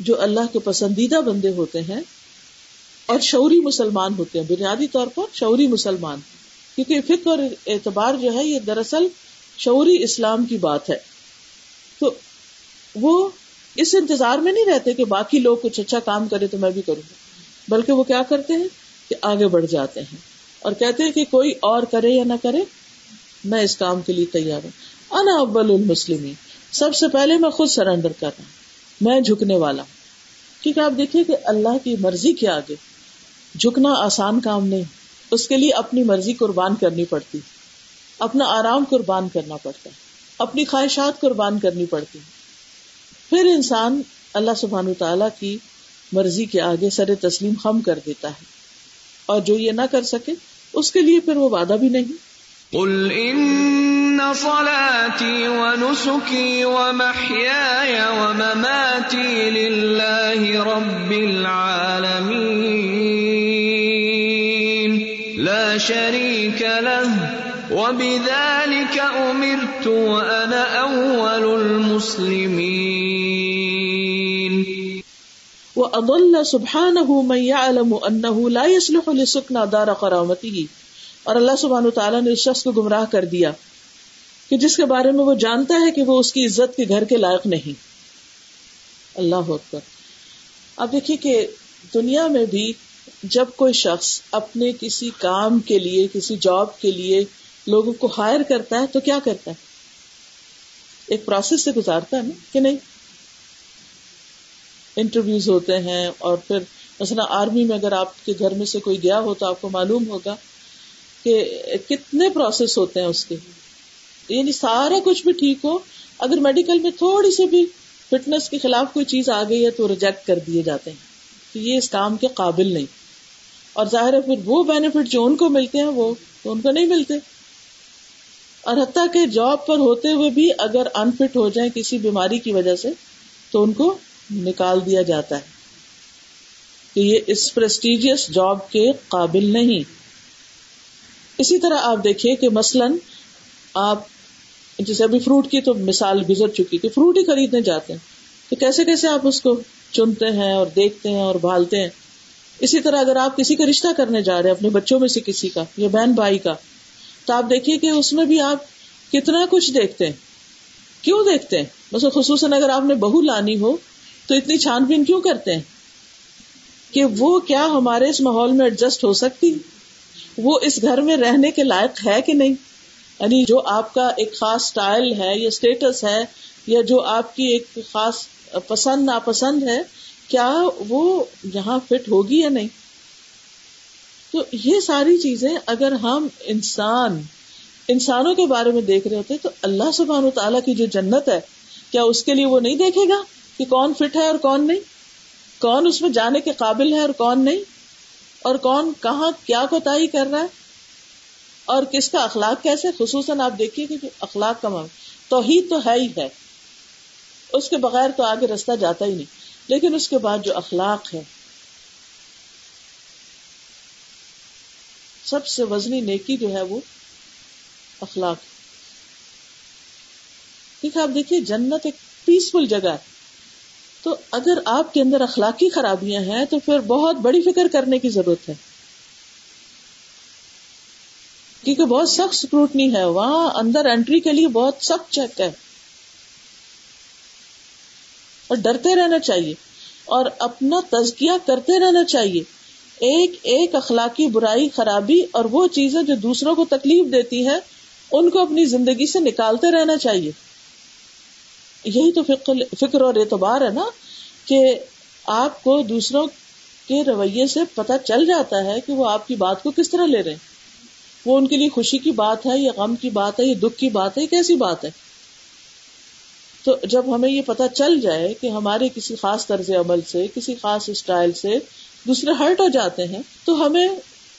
جو اللہ کے پسندیدہ بندے ہوتے ہیں اور شعوری مسلمان ہوتے ہیں، بنیادی طور پر شعوری مسلمان، کیونکہ فکر اور اعتبار جو ہے، یہ دراصل شعوری اسلام کی بات ہے۔ تو وہ اس انتظار میں نہیں رہتے کہ باقی لوگ کچھ اچھا کام کرے تو میں بھی کروں۔ گا بلکہ وہ کیا کرتے ہیں؟ کہ آگے بڑھ جاتے ہیں۔ اور کہتے ہیں کہ کوئی اور کرے یا نہ کرے، میں اس کام کے لیے تیار ہوں۔ انا اول المسلم سب سے پہلے میں خود سرینڈر کر رہا ہوں۔ میں جھکنے والا ہوں۔ کیونکہ آپ دیکھیے کہ اللہ کی مرضی کے آگے جھکنا آسان کام نہیں، اس کے لیے اپنی مرضی قربان کرنی پڑتی۔ اپنا آرام قربان کرنا پڑتا۔ ہے اپنی خواہشات قربان کرنی پڑتی۔ پھر انسان اللہ سبحان تعالی کی مرضی کے آگے سر تسلیم خم کر دیتا ہے۔ اور جو یہ نہ کر سکے، اس کے لیے پھر وہ وعدہ بھی نہیں۔ قل ان صلاتي ونسكي ومحياي ومماتي لله رب العالمين لا شريك له وبذلك امرت وانا اول المسلمين واضل سبحانه من يعلم انه لا يصلح لسكن دار قرامته اور اللہ سبحانہ تعالیٰ نے اس شخص کو گمراہ کر دیا۔ کہ جس کے بارے میں وہ جانتا ہے کہ وہ اس کی عزت کے گھر کے لائق نہیں۔ اللہ اکبر۔ اب دیکھیے کہ دنیا میں بھی جب کوئی شخص اپنے کسی کام کے لیے، کسی جاب کے لیے لوگوں کو ہائر کرتا ہے تو کیا کرتا ہے؟ ایک پروسیس سے گزارتا ہے نا کہ نہیں؟ انٹرویوز ہوتے ہیں اور پھر مثلا آرمی میں اگر آپ کے گھر میں سے کوئی گیا ہو تو آپ کو معلوم ہوگا کہ کتنے پروسیس ہوتے ہیں اس کے۔ یعنی سارا کچھ بھی ٹھیک ہو، اگر میڈیکل میں تھوڑی سی بھی فٹنس کے خلاف کوئی چیز آ گئی ہے تو ریجیکٹ کر دیے جاتے ہیں۔ کہ یہ اس کام کے قابل نہیں۔ اور ظاہر ہے پھر وہ بینیفٹ جو ان کو ملتے ہیں، وہ تو ان کو نہیں ملتے۔ اور حتیٰ کہ جاب پر ہوتے ہوئے بھی اگر انفٹ ہو جائیں کسی بیماری کی وجہ سے، تو ان کو نکال دیا جاتا ہے۔ کہ یہ اس پرسٹیجیس جاب کے قابل نہیں۔ اسی طرح آپ دیکھیے کہ مثلاً آپ جیسے ابھی فروٹ کی تو مثال گزر چکی کہ فروٹ ہی خریدنے جاتے ہیں۔ تو کیسے کیسے آپ اس کو چنتے ہیں اور دیکھتے ہیں اور بھالتے ہیں؟ اسی طرح اگر آپ کسی کا رشتہ کرنے جا رہے ہیں، اپنے بچوں میں سے کسی کا یا بہن بھائی کا، تو آپ دیکھیے کہ اس میں بھی آپ کتنا کچھ دیکھتے ہیں۔ کیوں دیکھتے ہیں؟ بس خصوصاً اگر آپ نے بہو لانی ہو، تو اتنی چھان بین کیوں کرتے ہیں؟ کہ وہ کیا ہمارے اس ماحول میں ایڈجسٹ ہو سکتی؟ وہ اس گھر میں رہنے کے لائق ہے کہ نہیں؟ یعنی جو آپ کا ایک خاص اسٹائل ہے یا اسٹیٹس ہے یا جو آپ کی ایک خاص پسند ناپسند ہے، کیا وہ یہاں فٹ ہوگی یا نہیں؟ تو یہ ساری چیزیں اگر ہم انسان، انسانوں کے بارے میں دیکھ رہے ہوتے تو اللہ سبحانہ تعالیٰ کی جو جنت ہے، کیا اس کے لیے وہ نہیں دیکھے گا کہ کون فٹ ہے اور کون نہیں؟ کون اس میں جانے کے قابل ہے اور کون نہیں؟ اور کون کہاں کیا کوتا کر رہا ہے؟ اور کس کا اخلاق کیسے؟ خصوصاً آپ دیکھیے کہ اخلاق کا معاملہ توحید تو ہے ہی ہے۔ اس کے بغیر تو آگے رستہ جاتا ہی نہیں۔ لیکن اس کے بعد جو اخلاق ہے، سب سے وزنی نیکی جو ہے وہ اخلاق۔ ٹھیک ہے آپ دیکھیے، جنت ایک پیسفل جگہ ہے۔ تو اگر آپ کے اندر اخلاقی خرابیاں ہیں، تو پھر بہت بڑی فکر کرنے کی ضرورت ہے۔ کیونکہ بہت سخت اسکروٹنی ہے۔ وہاں اندر انٹری کے لیے بہت سخت چیک ہے۔ اور ڈرتے رہنا چاہیے۔ اور اپنا تزکیہ کرتے رہنا چاہیے۔ ایک ایک اخلاقی برائی، خرابی اور وہ چیزیں جو دوسروں کو تکلیف دیتی ہیں، ان کو اپنی زندگی سے نکالتے رہنا چاہیے۔ یہی تو فکر اور اعتبار ہے نا کہ آپ کو دوسروں کے رویے سے پتا چل جاتا ہے کہ وہ آپ کی بات کو کس طرح لے رہے ہیں۔ وہ ان کے لیے خوشی کی بات ہے، یا غم کی بات ہے، یا دکھ کی بات ہے کیسی بات ہے۔ تو جب ہمیں یہ پتا چل جائے کہ ہمارے کسی خاص طرز عمل سے، کسی خاص اسٹائل سے دوسرے ہرٹ ہو جاتے ہیں، تو ہمیں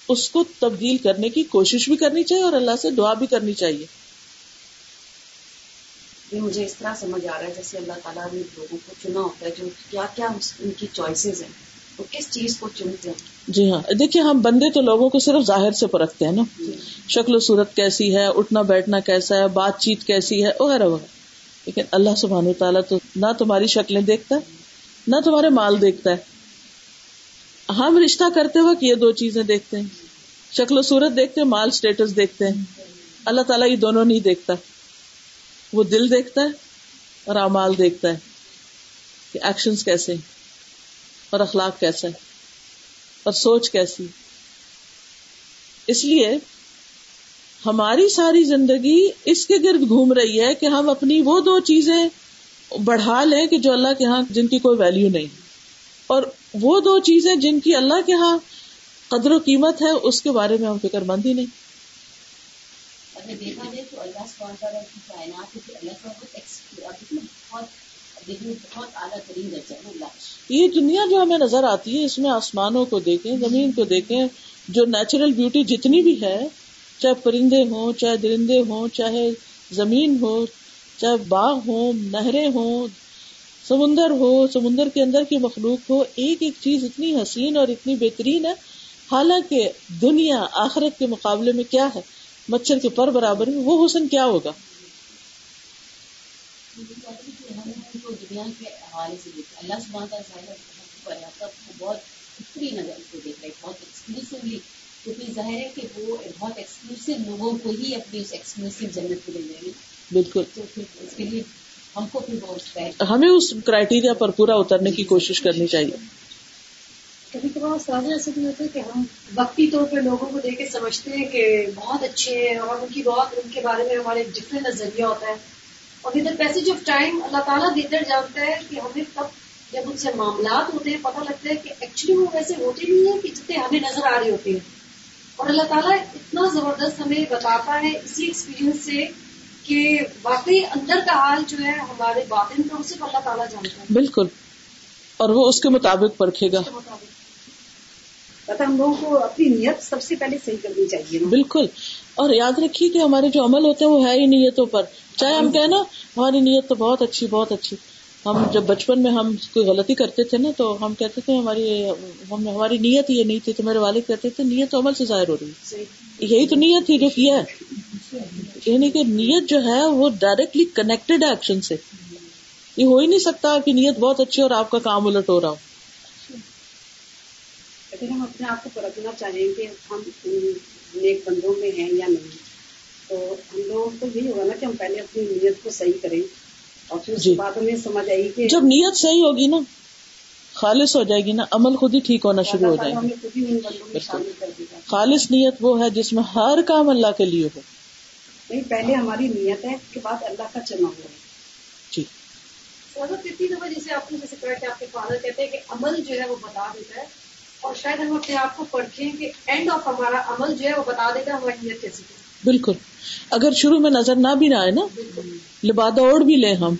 اس کو تبدیل کرنے کی کوشش بھی کرنی چاہیے اور اللہ سے دعا بھی کرنی چاہیے۔ یہ مجھے اس طرح سمجھ آ رہا ہے جیسے اللہ تعالیٰ نے لوگوں کو چنا ہوتا ہے جو کیا کیا ان کی چوائسیز ہیں۔ وہ کس چیز کو چنتے ہیں جی ہاں۔ دیکھیے ہم بندے تو لوگوں کو صرف ظاہر سے پرکھتے ہیں نا۔ جی۔ شکل و صورت کیسی ہے اٹھنا بیٹھنا کیسا ہے بات چیت کیسی ہے وغیرہ وغیرہ لیکن اللہ سبحانہ تعالیٰ تو نہ تمہاری شکلیں دیکھتا ہے نہ تمہارے مال دیکھتا ہے۔ ہم رشتہ کرتے وقت یہ دو چیزیں دیکھتے ہیں۔ شکل و صورت دیکھتے ہیں مال اسٹیٹس دیکھتے ہیں۔ اللہ تعالیٰ یہ دونوں نہیں دیکھتا۔ وہ دل دیکھتا ہے اور امال دیکھتا ہے۔ کہ ایکشن کیسے اور اخلاق کیسا ہے اور سوچ کیسی اس لیے ہماری ساری زندگی اس کے گرد گھوم رہی ہے کہ ہم اپنی وہ دو چیزیں بڑھا لیں کہ جو اللہ کے ہاں جن کی کوئی ویلو نہیں۔ اور وہ دو چیزیں جن کی اللہ کے ہاں قدر و قیمت ہے، اس کے بارے میں ہم فکر مند ہی نہیں۔ یہ دنیا جو ہمیں نظر آتی ہے اس میں آسمانوں کو دیکھیں زمین کو دیکھیں جو نیچرل بیوٹی جتنی بھی ہے چاہے پرندے ہوں چاہے درندے ہوں چاہے زمین ہو چاہے باغ ہو نہریں ہوں سمندر ہو سمندر کے اندر کی مخلوق ہو ایک ایک چیز اتنی حسین اور اتنی بہترین ہے۔ حالانکہ دنیا آخرت کے مقابلے میں کیا ہے؟ مچھر کے پر برابر میں وہ حسن کیا ہوگا؟ اللہ بہت کیونکہ ظاہر ہے کہ وہ بہت ایکسکلوسو لوگوں کو ہی اپنی اس ایکسکلوسو جنت میں لے جائیں گے بالکل۔ تو پھر اس کے لیے ہم کو پھر اس ہمیں اس کرائٹیریا پر پورا اترنے کی کوشش کرنی چاہیے۔ کبھی کبھار سوال ایسا بھی ہوتا ہے کہ ہم وقتی طور پہ لوگوں کو دیکھ کے سمجھتے ہیں کہ بہت اچھے ہیں اور ان کی بہت ان کے بارے میں ہمارے ڈفرینٹ نظریہ ہوتا ہے۔ اور ود پیسج آف ٹائم اللہ تعالیٰ بہتر جانتا ہے کہ ہمیں تب جب ان سے معاملات ہوتے ہیں پتہ لگتا ہے کہ ایکچولی وہ ویسے ہوتے نہیں ہیں کہ جتنے ہمیں نظر آ رہے ہوتے ہیں۔ اور اللہ تعالیٰ اتنا زبردست ہمیں بتاتا ہے اسی ایکسپیرینس سے کہ واقعی اندر کا حال جو ہے ہمارے باطن کا صرف اللہ تعالیٰ جانتا ہے۔ بالکل۔ اور وہ اس کے مطابق پرکھے گا۔ پتہ ہم لوگوں کو اپنی نیت سب سے پہلے صحیح کرنی چاہیے بالکل۔ اور یاد رکھیے کہ ہمارے جو عمل ہوتے ہیں وہ ہے ہی نیتوں پر۔ چاہے ہم کہیں نا ہماری نیت تو بہت اچھی بہت اچھی۔ ہم جب بچپن میں ہم کوئی غلطی کرتے تھے نا تو ہم کہتے تھے ہماری ہم ہماری نیت یہ نہیں تھی تو میرے والد کہتے تھے نیت تو عمل سے ظاہر ہو رہی ہے۔ یہی تو نیت تھی جو کیا ہے۔ یعنی کہ نیت جو ہے وہ ڈائریکٹلی کنیکٹڈ ہے ایکشن سے۔ یہ ہو ہی نہیں سکتا کی نیت بہت اچھی اور آپ کا کام الٹ ہو رہا ہو۔ اگر ہم اپنے آپ کو پرکھنا چاہیں کہ ہم نیک بندوں میں ہیں یا نہیں تو ہم لوگوں کو یہی ہوگا نا کہ ہم پہلے اپنی نیت کو صحیح کریں۔ اور پھر اس جی۔ بعد ہمیں سمجھ آئی کہ جب نیت صحیح ہوگی نا خالص ہو جائے گی نا عمل خود ہی ٹھیک ہونا شروع ہو جائے گا۔ ہمیں خود ہی ان بندوں میں بالکل۔ شامل کر دے گا۔ خالص نیت وہ ہے جس میں ہر کام اللہ کے لیے ہو۔ نہیں پہلے ہماری نیت ہے اس کے بعد اللہ کا چنا ہے جی۔ اتنی دفعہ جیسے آپ نے جیسے کہا کہ آپ کے فادر کہتے ہیں کہ عمل جو ہے وہ بتا دیتا ہے۔ اور شاید ہم اپنے آپ کو پرکھیں کہ اینڈ آف ہمارا عمل جو ہے وہ بتا دیتا ہے ہماری نیت کیسی بالکل۔ اگر شروع میں نظر نہ بھی نہ آئے نا لبادہ اوڑ بھی لیں ہم۔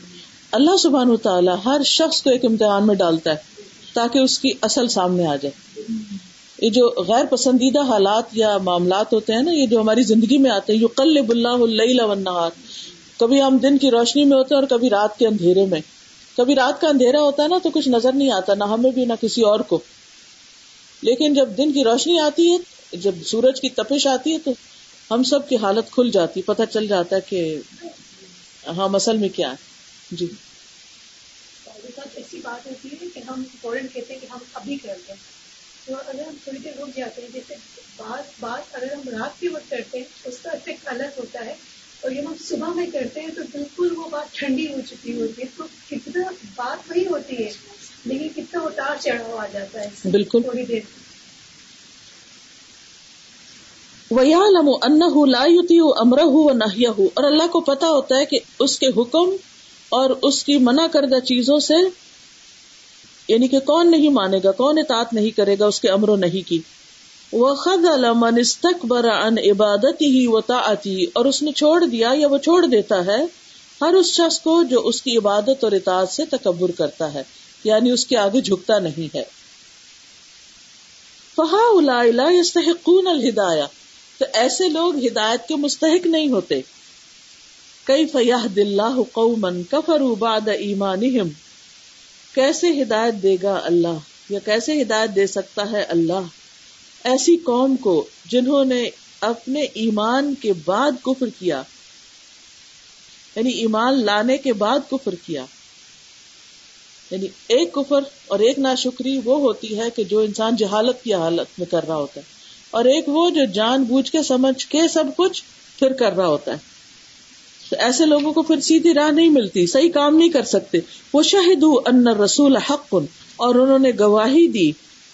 اللہ سبحان و تعالیٰ ہر شخص کو ایک امتحان میں ڈالتا ہے تاکہ اس کی اصل سامنے آ جائے۔ یہ جو غیر پسندیدہ حالات یا معاملات ہوتے ہیں نا یہ جو ہماری زندگی میں آتے ہیں یو کل اللہ والنہار۔ کبھی ہم دن کی روشنی میں ہوتے ہیں اور کبھی رات کے اندھیرے میں۔ کبھی رات کا اندھیرا ہوتا ہے نا تو کچھ نظر نہیں آتا نہ ہمیں بھی نہ کسی اور کو۔ لیکن جب دن کی روشنی آتی ہے، جب سورج کی تپش آتی ہے تو ہم سب کی حالت کھل جاتی پتہ چل جاتا ہے کہ ہاں مسل میں کیا ہے۔ جی۔ ساتھ ایسی بات ہوتی ہے کہ ہم فوراً کہتے ہیں کہ ہم ابھی کر لیں۔ تو اگر ہم تھوڑی دیر رک جاتے ہیں، جیسے بات بات اگر ہم رات کے وقت کرتے ہیں، اس کا افیکٹ الگ ہوتا ہے۔ اور جب ہم صبح میں کرتے ہیں تو بالکل وہ بات ٹھنڈی ہو چکی ہوتی ہے۔ تو کتنا بات وہی ہوتی ہے لیکن کتنا اتار چڑھاؤ آ جاتا ہے بالکل۔ تھوڑی دیر۔ وَيَعْلَمُ أَنَّهُ لَا يُطِيعُ أَمْرَهُ وَنَهْيَهُ۔ اور اللہ کو پتا ہوتا ہے کہ اس کے حکم اور اس کی منع کردہ چیزوں سے یعنی کہ کون نہیں مانے گا کون اطاعت نہیں کرے گا اس کے امر و نہیں کی۔ وَخَذَلَ مَنِ اسْتَكْبَرَ عَنْ عِبَادَتِهِ وَطَاعَتِهِ۔ اور اس نے چھوڑ دیا یا وہ چھوڑ دیتا ہے ہر اس شخص کو جو اس کی عبادت اور اطاعت سے تکبر کرتا ہے۔ یعنی اس کے آگے جھکتا نہیں ہے۔ فَهَؤُلَاءِ لَا يَسْتَحِقُّونَ تو ایسے لوگ ہدایت کے مستحق نہیں ہوتے۔ کئی فیاح دلہ قومن کفروا بعد ایمانہم کیسے ہدایت دے گا اللہ؟ یا کیسے ہدایت دے سکتا ہے اللہ؟ ایسی قوم کو جنہوں نے اپنے ایمان کے بعد کفر کیا یعنی ایمان لانے کے بعد کفر کیا یعنی ایک کفر اور ایک ناشکری وہ ہوتی ہے کہ جو انسان جہالت کی حالت میں کر رہا ہوتا ہے اور ایک وہ جو جان بوجھ کے سمجھ کے سب کچھ پھر کر رہا ہوتا ہے۔ تو ایسے لوگوں کو پھر سیدھی راہ نہیں ملتی، صحیح کام نہیں کر سکتے۔ وہ شاہد ان رسول حق، اور انہوں نے گواہی دی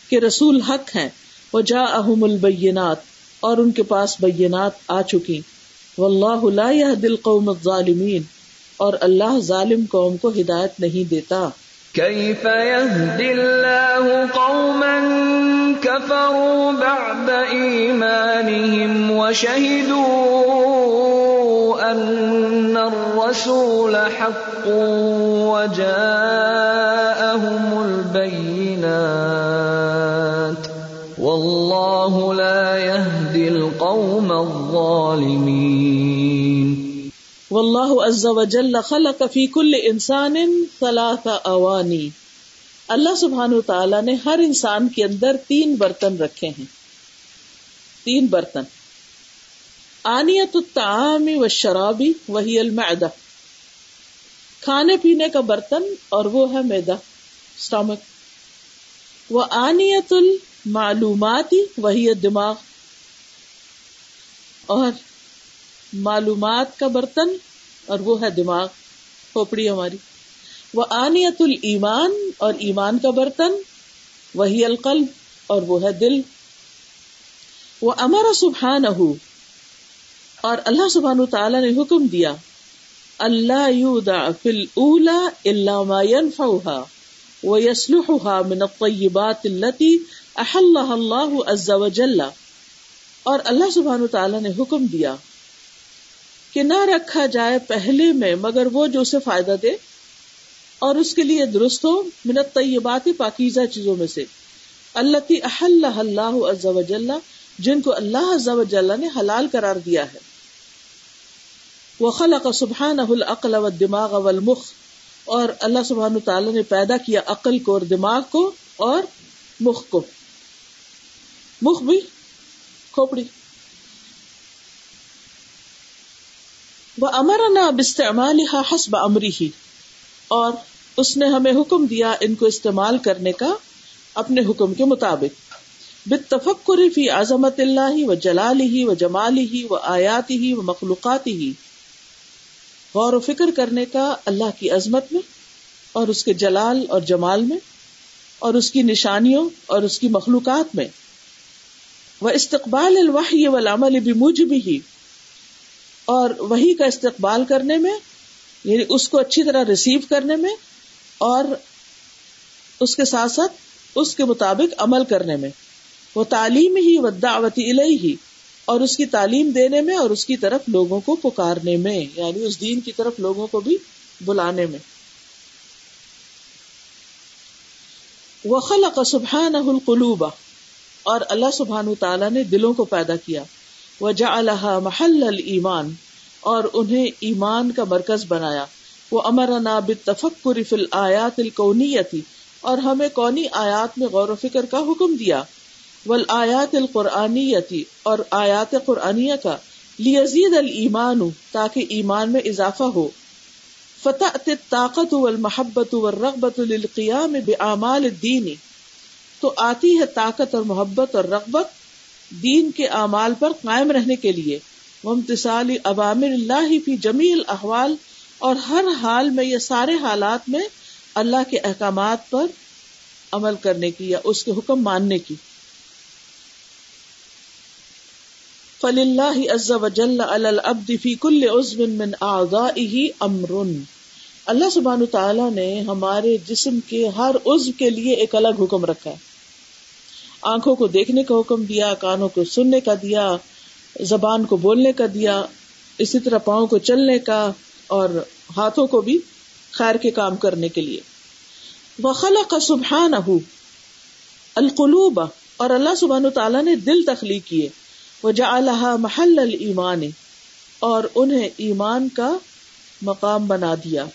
کہ رسول حق ہیں۔ وہ جا احم البینات اور ان کے پاس بینات آ چکی۔ و اللہ اللہ دل قوم ظالمین اور اللہ ظالم قوم کو ہدایت نہیں دیتا۔ كيف يهدي الله قوما كفروا بعد إيمانهم وشهدوا أن الرسول حق وجاءهم البينات والله لا يهدي القوم الظالمين واللہ عز وجل خلق فی کل انسان ثلاث اوانی۔ اللہ سبحانہ تعالیٰ نے ہر انسان کے اندر تین برتن رکھے ہیں۔ تین برتن۔ آنیت الطعام والشرابی وہی المعدہ۔ کھانے پینے کا برتن اور وہ ہے میدا اسٹامک وہ آنیت المعلوماتی وہی دماغ۔ اور معلومات کا برتن اور وہ ہے دماغ، کھوپڑی ہماری۔ وہ آنیت المان اور ایمان کا برتن وہی القلب اور وہ ہے دل۔ وہ امر سبحان اور اللہ سبحان تعالی نے حکم دیا اللہ یودا فل اولا اللہ ينفعها ويصلحها من الطيبات التي احلها الله عز وجل۔ اور اللہ سبحان تعالی نے حکم دیا کہ نہ رکھا جائے پہلے میں، مگر وہ جو اسے فائدہ دے۔ اور اس کے لیے درست ہو منت طیبات پاکیزہ چیزوں میں سے۔ اللہ کی احل اللہ عز و جل، جن کو اللہ عز و جل نے حلال قرار دیا ہے۔ وہ خلق سبحان العقل و دماغ والمخ۔ اور اللہ سبحان تعالیٰ نے پیدا کیا عقل کو اور دماغ کو اور مخ کو۔ مخ بھی کھوپڑی۔ وہ امر نہ استعمال حسب امری ہی اور اس نے ہمیں حکم دیا ان کو استعمال کرنے کا اپنے حکم کے مطابق۔ بتفکر فی عظمت اللہ و جلال ہی و جمال ہی و آیات ہی و مخلوقات ہی غور و فکر کرنے کا اللہ کی عظمت میں اور اس کے جلال اور جمال میں اور اس کی نشانیوں اور اس کی مخلوقات میں۔ وہ استقبال الوحی والعمل بموجب ہی اور وہی کا استقبال کرنے میں یعنی اس کو اچھی طرح ریسیو کرنے میں اور اس کے ساتھ ساتھ اس کے مطابق عمل کرنے میں۔ وہ تعلیم ہی و دعوتی الہی ہی اور اس کی تعلیم دینے میں اور اس کی طرف لوگوں کو پکارنے میں یعنی اس دین کی طرف لوگوں کو بھی بلانے میں۔ وہ خلق سبحان القلوبہ اور اللہ سبحان تعالیٰ نے دلوں کو پیدا کیا۔ وہ جا محل المان اور انہیں ایمان کا مرکز بنایا۔ وہ امر ناب تفکر فل آیات القونیتی اور ہمیں کونی آیات میں غور و فکر کا حکم دیا۔ ول آیات القرآنیتی، اور آیات قرآنیہ کا۔ لیزید المان تاکہ ایمان میں اضافہ ہو۔ فتح طاقت والمحبت والرغبت للقیام بعمال الدین، تو آتی ہے طاقت اور محبت اور رغبت دین کے اعمال پر قائم رہنے کے لیے ممتثال عوامر اللہ فی جمیل احوال اور ہر حال میں یہ سارے حالات میں اللہ کے احکامات پر عمل کرنے کی یا اس کے حکم ماننے کی۔ فل اللہ عز وجل العبد فی کل عضو من اعضائه امر اللہ سبحانہ تعالی نے ہمارے جسم کے ہر عضو کے لیے ایک الگ حکم رکھا ہے۔ آنکھوں کو دیکھنے کا حکم دیا، کانوں کو سننے کا دیا، زبان کو بولنے کا دیا، اسی طرح پاؤں کو چلنے کا اور ہاتھوں کو بھی خیر کے کام کرنے کے لیے۔ وخلا کا سبحان القلوب، اور اللہ سبحان تعالیٰ نے دل تخلیق کیے۔ وہ جا محل المان اور انہیں ایمان کا مقام بنا دیا۔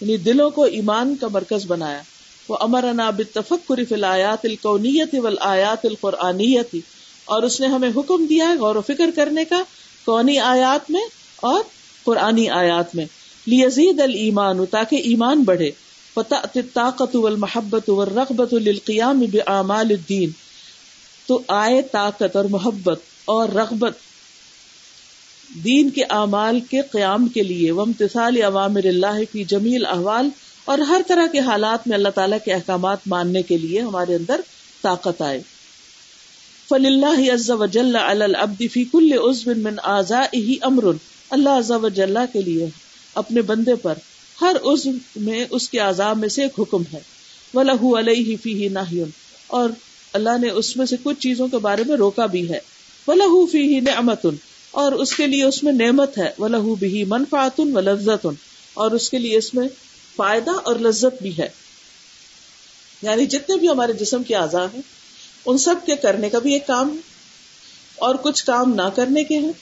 یعنی دلوں کو ایمان کا مرکز بنایا۔ وہ امر اناب تفکر فلایات القونیت والآیات القرآنیت اور اس نے ہمیں حکم دیا ہے غور و فکر کرنے کا کونی آیات میں اور قرآنی آیات میں۔ لیزید الایمان تاکہ ایمان بڑھے۔ فتح طاقت والمحبت والرغبت للقیام بعمال الدین تو آئے طاقت اور محبت اور رغبت دین کے اعمال کے قیام کے لیے۔ ومتصال عوامر اللہ کی جمیل احوال اور ہر طرح کے حالات میں اللہ تعالیٰ کے احکامات ماننے کے لیے ہمارے اندر طاقت آئے۔ فل اللہ عز وجل العبد فی کل عضو من اعضائه امر اللہ عز وجل کے لیے اپنے بندے پر ہر عضو میں اس کے اعضاء میں سے ایک حکم ہے۔ ولہ علیہ فیہ نہی اور اللہ نے اس میں سے کچھ چیزوں کے بارے میں روکا بھی ہے۔ وہ لہو فی ہی نعمت اور اس کے لیے اس میں نعمت ہے۔ وہ لہو بھی منفاط و لذت اور اس کے لیے اس میں فائدہ اور لذت بھی ہے۔ یعنی جتنے بھی ہمارے جسم کے اعضاء ہیں، ان سب کے کرنے کا بھی ایک کام ہے اور کچھ کام نہ کرنے کے ہیں۔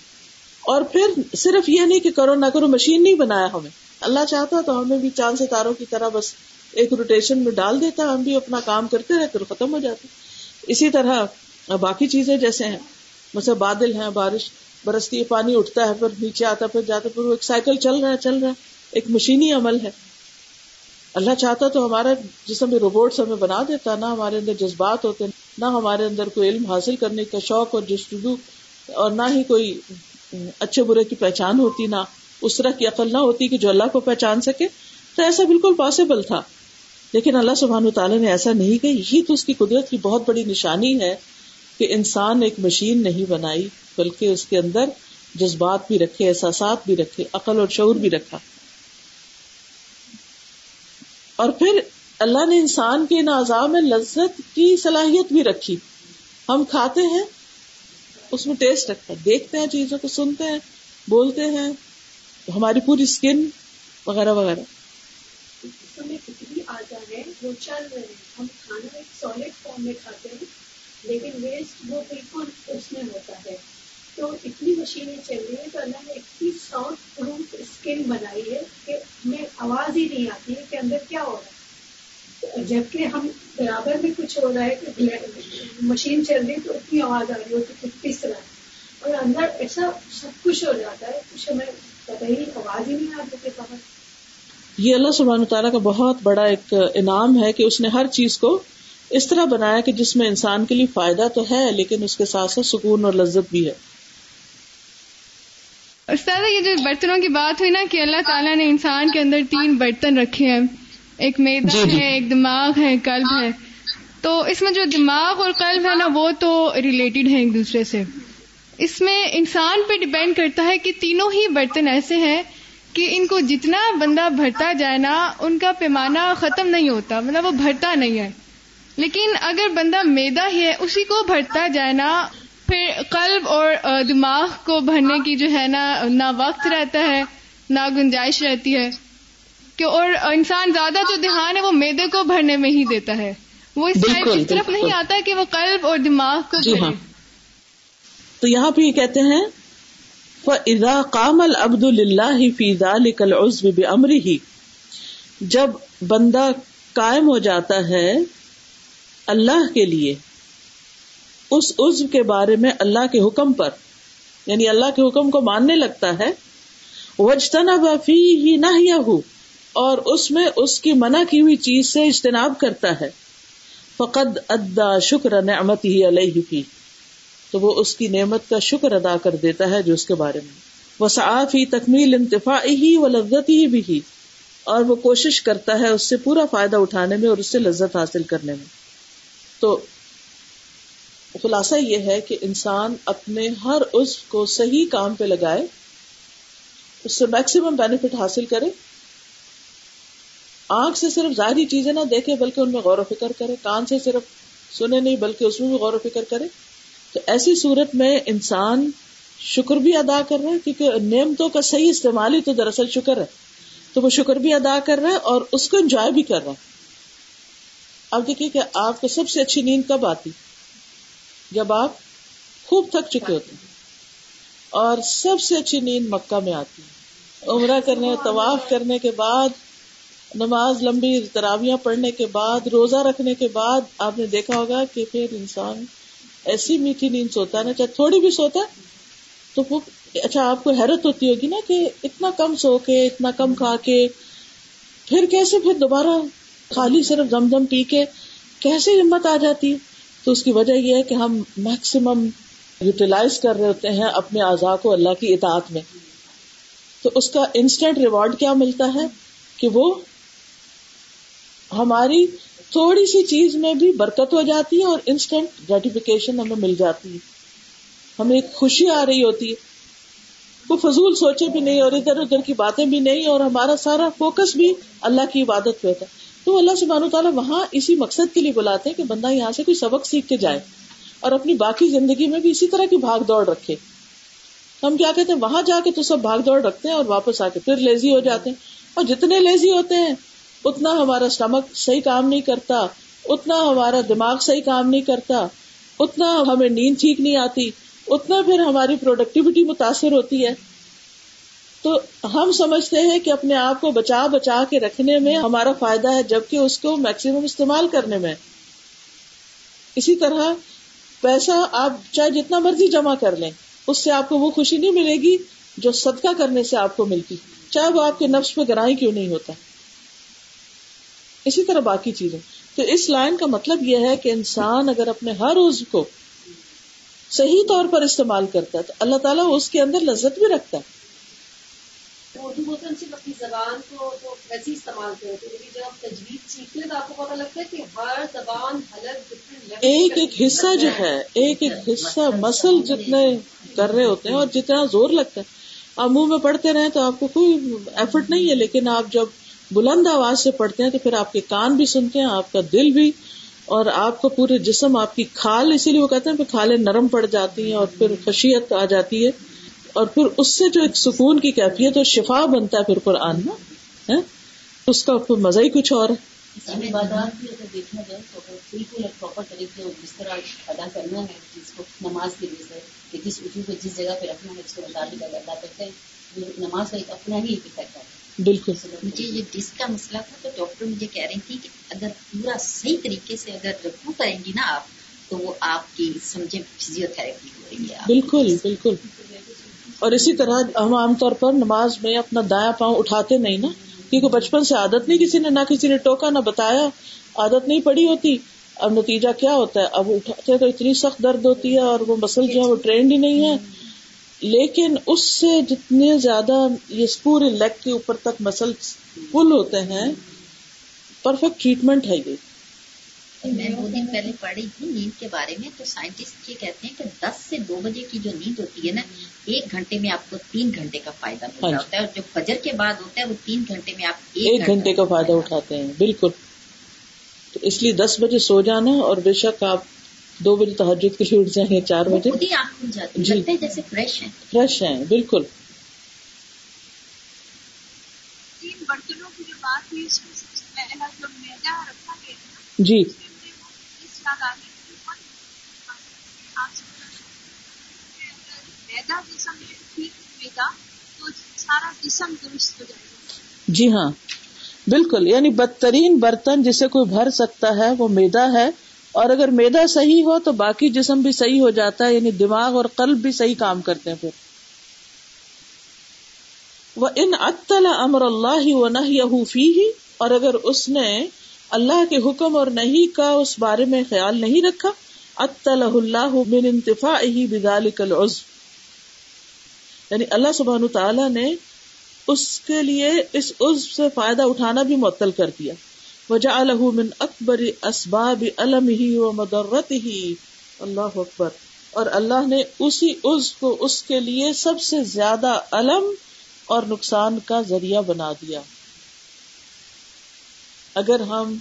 اور پھر صرف یہ نہیں کہ کرو نہ کرو، مشین نہیں بنایا ہمیں۔ اللہ چاہتا تو ہمیں بھی چاند ستاروں کی طرح بس ایک روٹیشن میں ڈال دیتا ہم بھی اپنا کام کرتے رہتے ختم ہو جاتے اسی طرح باقی چیزیں جیسے ہیں۔ مثلا بادل ہیں، بارش، برستی ہے پانی اٹھتا ہے، پھر نیچے آتا پھر جاتا پھر وہ ایک سائیکل چل رہا ہے، چل رہا ہے۔ ایک مشینی عمل ہے۔ اللہ چاہتا تو ہمارا جسم میں روبوٹس ہمیں بنا دیتا، نہ ہمارے اندر جذبات ہوتے، نہ ہمارے اندر کوئی علم حاصل کرنے کا شوق اور جستجو اور نہ ہی کوئی اچھے برے کی پہچان ہوتی، نہ اس طرح کی عقل نہ ہوتی کہ جو اللہ کو پہچان سکے، تو ایسا بالکل پاسبل تھا۔ لیکن اللہ سبحان تعالیٰ نے ایسا نہیں کہ یہی تو اس کی قدرت کی بہت بڑی نشانی ہے کہ انسان ایک مشین نہیں بنائی، بلکہ اس کے اندر جذبات بھی رکھے، احساسات بھی رکھے، عقل اور شعور بھی رکھا۔ اور پھر اللہ نے انسان کے ان اعضاء میں لذت کی صلاحیت بھی رکھی۔ ہم کھاتے ہیں، اس میں ٹیسٹ رکھتا ہے دیکھتے ہیں چیزوں کو، سنتے ہیں، بولتے ہیں، ہماری پوری اسکن وغیرہ وغیرہ۔ وہ چل رہے ہیں۔ ہم کھانا ایک سالڈ فارم میں کھاتے ہیں، لیکن ویسٹ وہ بالکل اس میں ہوتا ہے۔ تو اتنی مشینیں چل رہی ہیں تو اللہ نے اتنی سافٹ پروف اسکن بنائی ہے کہ ہمیں آواز ہی نہیں آتی ہے کہ اندر کیا ہو رہا ہے۔ جبکہ ہم برابر میں کچھ ہو رہا ہے کہ مشین چل رہی ہے تو اتنی آواز آ رہی ہوتی ہے کس طرح۔ اور اندر ایسا سب کچھ ہو جاتا ہے، کچھ ہمیں پتہ ہی آواز ہی نہیں آتی کہ باہر یہ اللہ سبحانہ تعالیٰ کا بہت بڑا ایک انعام ہے کہ اس نے ہر چیز کو اس طرح بنایا کہ جس میں انسان کے لیے فائدہ تو ہے، لیکن اس کے ساتھ ساتھ سکون اور لذت بھی ہے۔ استاد یہ جو برتنوں کی بات ہوئی نا کہ اللہ تعالیٰ نے انسان کے اندر تین برتن رکھے ہیں۔ ایک میدا جی جی۔ ہے ایک دماغ ہے قلب ہے۔ تو اس میں جو دماغ اور قلب ہے نا وہ تو ریلیٹڈ ہے ایک دوسرے سے۔ اس میں انسان پہ ڈپینڈ کرتا ہے کہ تینوں ہی برتن ایسے ہیں کہ ان کو جتنا بندہ بھرتا جائے نا ان کا پیمانہ ختم نہیں ہوتا مطلب وہ بھرتا نہیں ہے۔ لیکن اگر بندہ میدا ہی ہے اسی کو بھرتا جائے نا پھر قلب اور دماغ کو بھرنے کی جو ہے نا نہ وقت رہتا ہے نہ گنجائش رہتی ہے کہ اور انسان زیادہ جو دھیان ہے وہ میدے کو بھرنے میں ہی دیتا ہے۔ وہ اس طرف نہیں آتا کہ وہ قلب اور دماغ کو جی ہاں۔ تو یہاں پہ یہ کہتے ہیں ادا کام العبد اللہ فیضا لکل عزب امری ہی جب بندہ قائم ہو جاتا ہے اللہ کے لیے اس عزو کے بارے میں اللہ کے حکم پر یعنی اللہ کے حکم کو ماننے لگتا ہے وجتنا بفی ہی نہ اور اس میں اس کی منع کی ہوئی چیز سے اجتناب کرتا ہے۔ فقد ادا شکر نعمت ہی علیہ فی تو وہ اس کی نعمت کا شکر ادا کر دیتا ہے جو اس کے بارے میں۔ وہ صافی تکمیل انتفا ہی و لذت ہی بھی اور وہ کوشش کرتا ہے اس سے پورا فائدہ اٹھانے میں اور اس سے لذت حاصل کرنے میں۔ تو خلاصہ یہ ہے کہ انسان اپنے ہر عزو کو صحیح کام پہ لگائے، اس سے میکسیمم بینیفٹ حاصل کرے۔ آنکھ سے صرف ظاہری چیزیں نہ دیکھے بلکہ ان میں غور و فکر کرے۔ کان سے صرف سنے نہیں بلکہ اس میں بھی غور و فکر کرے۔ تو ایسی صورت میں انسان شکر بھی ادا کر رہا ہے، کیونکہ نعمتوں کا صحیح استعمال ہی تو دراصل شکر ہے۔ تو وہ شکر بھی ادا کر رہا ہے اور اس کو انجوائے بھی کر رہا ہے۔ اب دیکھیے کہ آپ کو سب سے اچھی نیند کب آتی؟ جب آپ خوب تھک چکے ہوتے ہیں اور سب سے اچھی نیند مکہ میں آتی ہے۔ عمرہ کرنے، طواف کرنے کے بعد، نماز لمبی تراویاں پڑھنے کے بعد، روزہ رکھنے کے بعد، آپ نے دیکھا ہوگا کہ پھر انسان ایسی میٹھی نیند سوتا ہے نا، چاہے تھوڑی بھی سوتا ہے، تو وہ اچھا آپ کو حیرت ہوتی ہوگی نا کہ اتنا کم سو کے، اتنا کم کھا کے، پھر کیسے پھر دوبارہ خالی صرف دم دم پی کے، کیسے ہمت آ جاتی تو اس کی وجہ یہ ہے کہ ہم میکسیمم یوٹیلائز کر رہے ہوتے ہیں اپنے اعضاء کو اللہ کی اطاعت میں۔ تو اس کا انسٹنٹ ریوارڈ کیا ملتا ہے؟ کہ وہ ہماری تھوڑی سی چیز میں بھی برکت ہو جاتی ہے اور انسٹنٹ گریٹیفیکیشن ہمیں مل جاتی ہے۔ ہمیں ایک خوشی آ رہی ہوتی ہے۔ وہ فضول سوچے بھی نہیں اور ادھر ادھر کی باتیں بھی نہیں اور ہمارا سارا فوکس بھی اللہ کی عبادت پہ ہوتا ہے۔ تو اللہ سبحانہ تعالیٰ وہاں اسی مقصد کے لیے بلاتے ہیں کہ بندہ یہاں سے کوئی سبق سیکھ کے جائے اور اپنی باقی زندگی میں بھی اسی طرح کی بھاگ دوڑ رکھے۔ ہم کیا کہتے ہیں؟ وہاں جا کے تو سب بھاگ دوڑ رکھتے ہیں اور واپس آ کے پھر لیزی ہو جاتے ہیں۔ اور جتنے لیزی ہوتے ہیں، اتنا ہمارا اسٹمک صحیح کام نہیں کرتا، اتنا ہمارا دماغ صحیح کام نہیں کرتا، اتنا ہمیں نیند ٹھیک نہیں آتی، اتنا پھر ہماری پروڈکٹیوٹی متاثر ہوتی ہے۔ تو ہم سمجھتے ہیں کہ اپنے آپ کو بچا بچا کے رکھنے میں ہمارا فائدہ ہے، جبکہ اس کو میکسیمم استعمال کرنے میں۔ اسی طرح پیسہ آپ چاہے جتنا مرضی جمع کر لیں، اس سے آپ کو وہ خوشی نہیں ملے گی جو صدقہ کرنے سے آپ کو ملتی۔ چاہے وہ آپ کے نفس پہ گرائی کیوں نہیں ہوتا۔ اسی طرح باقی چیزیں۔ تو اس لائن کا مطلب یہ ہے کہ انسان اگر اپنے ہر عز کو صحیح طور پر استعمال کرتا ہے، تو اللہ تعالیٰ اس کے اندر لذت بھی رکھتا ہے۔ اردو بولتے ہیں صرف اپنی زبان کو تو ویسے استعمال کرتے لیکن جب آپ تجویز سیکھتے ہیں تو آپ کو لگتا ہے کہ ہر زبان حلق ایک ایک حصہ جو ہے ایک ایک حصہ مسل جتنے کر رہے ہوتے ہیں اور جتنا زور لگتا ہے۔ آپ منہ میں پڑھتے رہے تو آپ کو کوئی ایفرٹ نہیں ہے لیکن آپ جب بلند آواز سے پڑھتے ہیں تو پھر آپ کے کان بھی سنتے ہیں آپ کا دل بھی اور آپ کا پورے جسم آپ کی کھال اسی لیے وہ کہتے ہیں پھر کھالیں نرم پڑ جاتی ہیں اور پھر خشیت آ جاتی ہے۔ اور پھر اس سے جو ایک سکون کی کیفیت اور شفا بنتا ہے پھر قرآن میں اس کا پھر مزہ ہی کچھ اور ہے۔ عبادات بھی اگر دیکھا جائے تو بالکل ایک پراپر طریقے اور جس طرح ادا کرنا ہے جس کو نماز کے لیے کہ جس اٹھو کو جس جگہ پہ رکھنا ہے اس کے مطابق اگر ادا کرتے ہیں نماز کا ایک اپنا ہی افیکٹ ہے۔ بالکل۔ مجھے یہ ڈسک کا مسئلہ تھا تو ڈاکٹر مجھے کہہ رہی تھی کہ اگر پورا صحیح طریقے سے اگر رکو کریں گی نا آپ تو وہ آپ کی سمجھے فزیو تھراپی ہو رہی ہے۔ بالکل بالکل۔ اور اسی طرح ہم عام طور پر نماز میں اپنا دایا پاؤں اٹھاتے نہیں نا، کیونکہ بچپن سے عادت نہیں کسی نے، نہ کسی نے ٹوکا، نہ بتایا، عادت نہیں پڑی ہوتی۔ اب نتیجہ کیا ہوتا ہے؟ اب اٹھاتے تو اتنی سخت درد ہوتی ہے اور وہ مسل جو ہے وہ ٹرینڈ ہی نہیں ہے۔ لیکن اس سے جتنے زیادہ یہ پورے لیگ کے اوپر تک مسل فل ہوتے ہیں، پرفیکٹ ٹریٹمنٹ ہے یہ۔ میں دو دن پہلے پڑھی تھی نیند کے بارے میں، تو سائنٹسٹ یہ کہتے ہیں کہ دس سے دو بجے کی جو نیند ہوتی ہے نا ایک گھنٹے میں آپ کو تین گھنٹے کا فائدہ مل رہا ہوتا ہے اور جو فجر کے بعد ہوتا ہے وہ تین گھنٹے میں آپ ایک گھنٹے کا فائدہ اٹھاتے ہیں بالکل۔ تو اس لیے دس بجے سو جانا اور بے شک آپ دو بجے تحجد کے لیے اٹھ جائیں گے چار بجے۔ جی۔ جیسے فریش ہیں۔ فریش ہیں بالکل۔ تین برتنوں کی جو بات ہوئی اس میں سب سے پہلا جو میدا رکھا گیا جی۔ میدا جسم ٹھیک ہوئے گا تو سارا جسم درست ہو جائے گا۔ جی ہاں۔ بالکل یعنی بدترین برتن جسے کوئی بھر سکتا ہے وہ میدا ہے۔ اور اگر میدا صحیح ہو تو باقی جسم بھی صحیح ہو جاتا ہے یعنی دماغ اور قلب بھی صحیح کام کرتے ہیں پھر۔ وہ ان اطلاع امر اللہ و نہ ہی اور اگر اس نے اللہ کے حکم اور نہیں کا اس بارے میں خیال نہیں رکھا اطلاع اللہ من انتفا ہی بدال العز یعنی اللہ سبحان تعالیٰ نے اس کے لیے اس عز سے فائدہ اٹھانا بھی معطل کر دیا۔ وجا من اکبر اسباب علم ہی و مدرت ہی اللہ اکبر۔ اور اللہ نے اسی عز کو اس کے لیے سب سے زیادہ علم اور نقصان کا ذریعہ بنا دیا۔ اگر ہم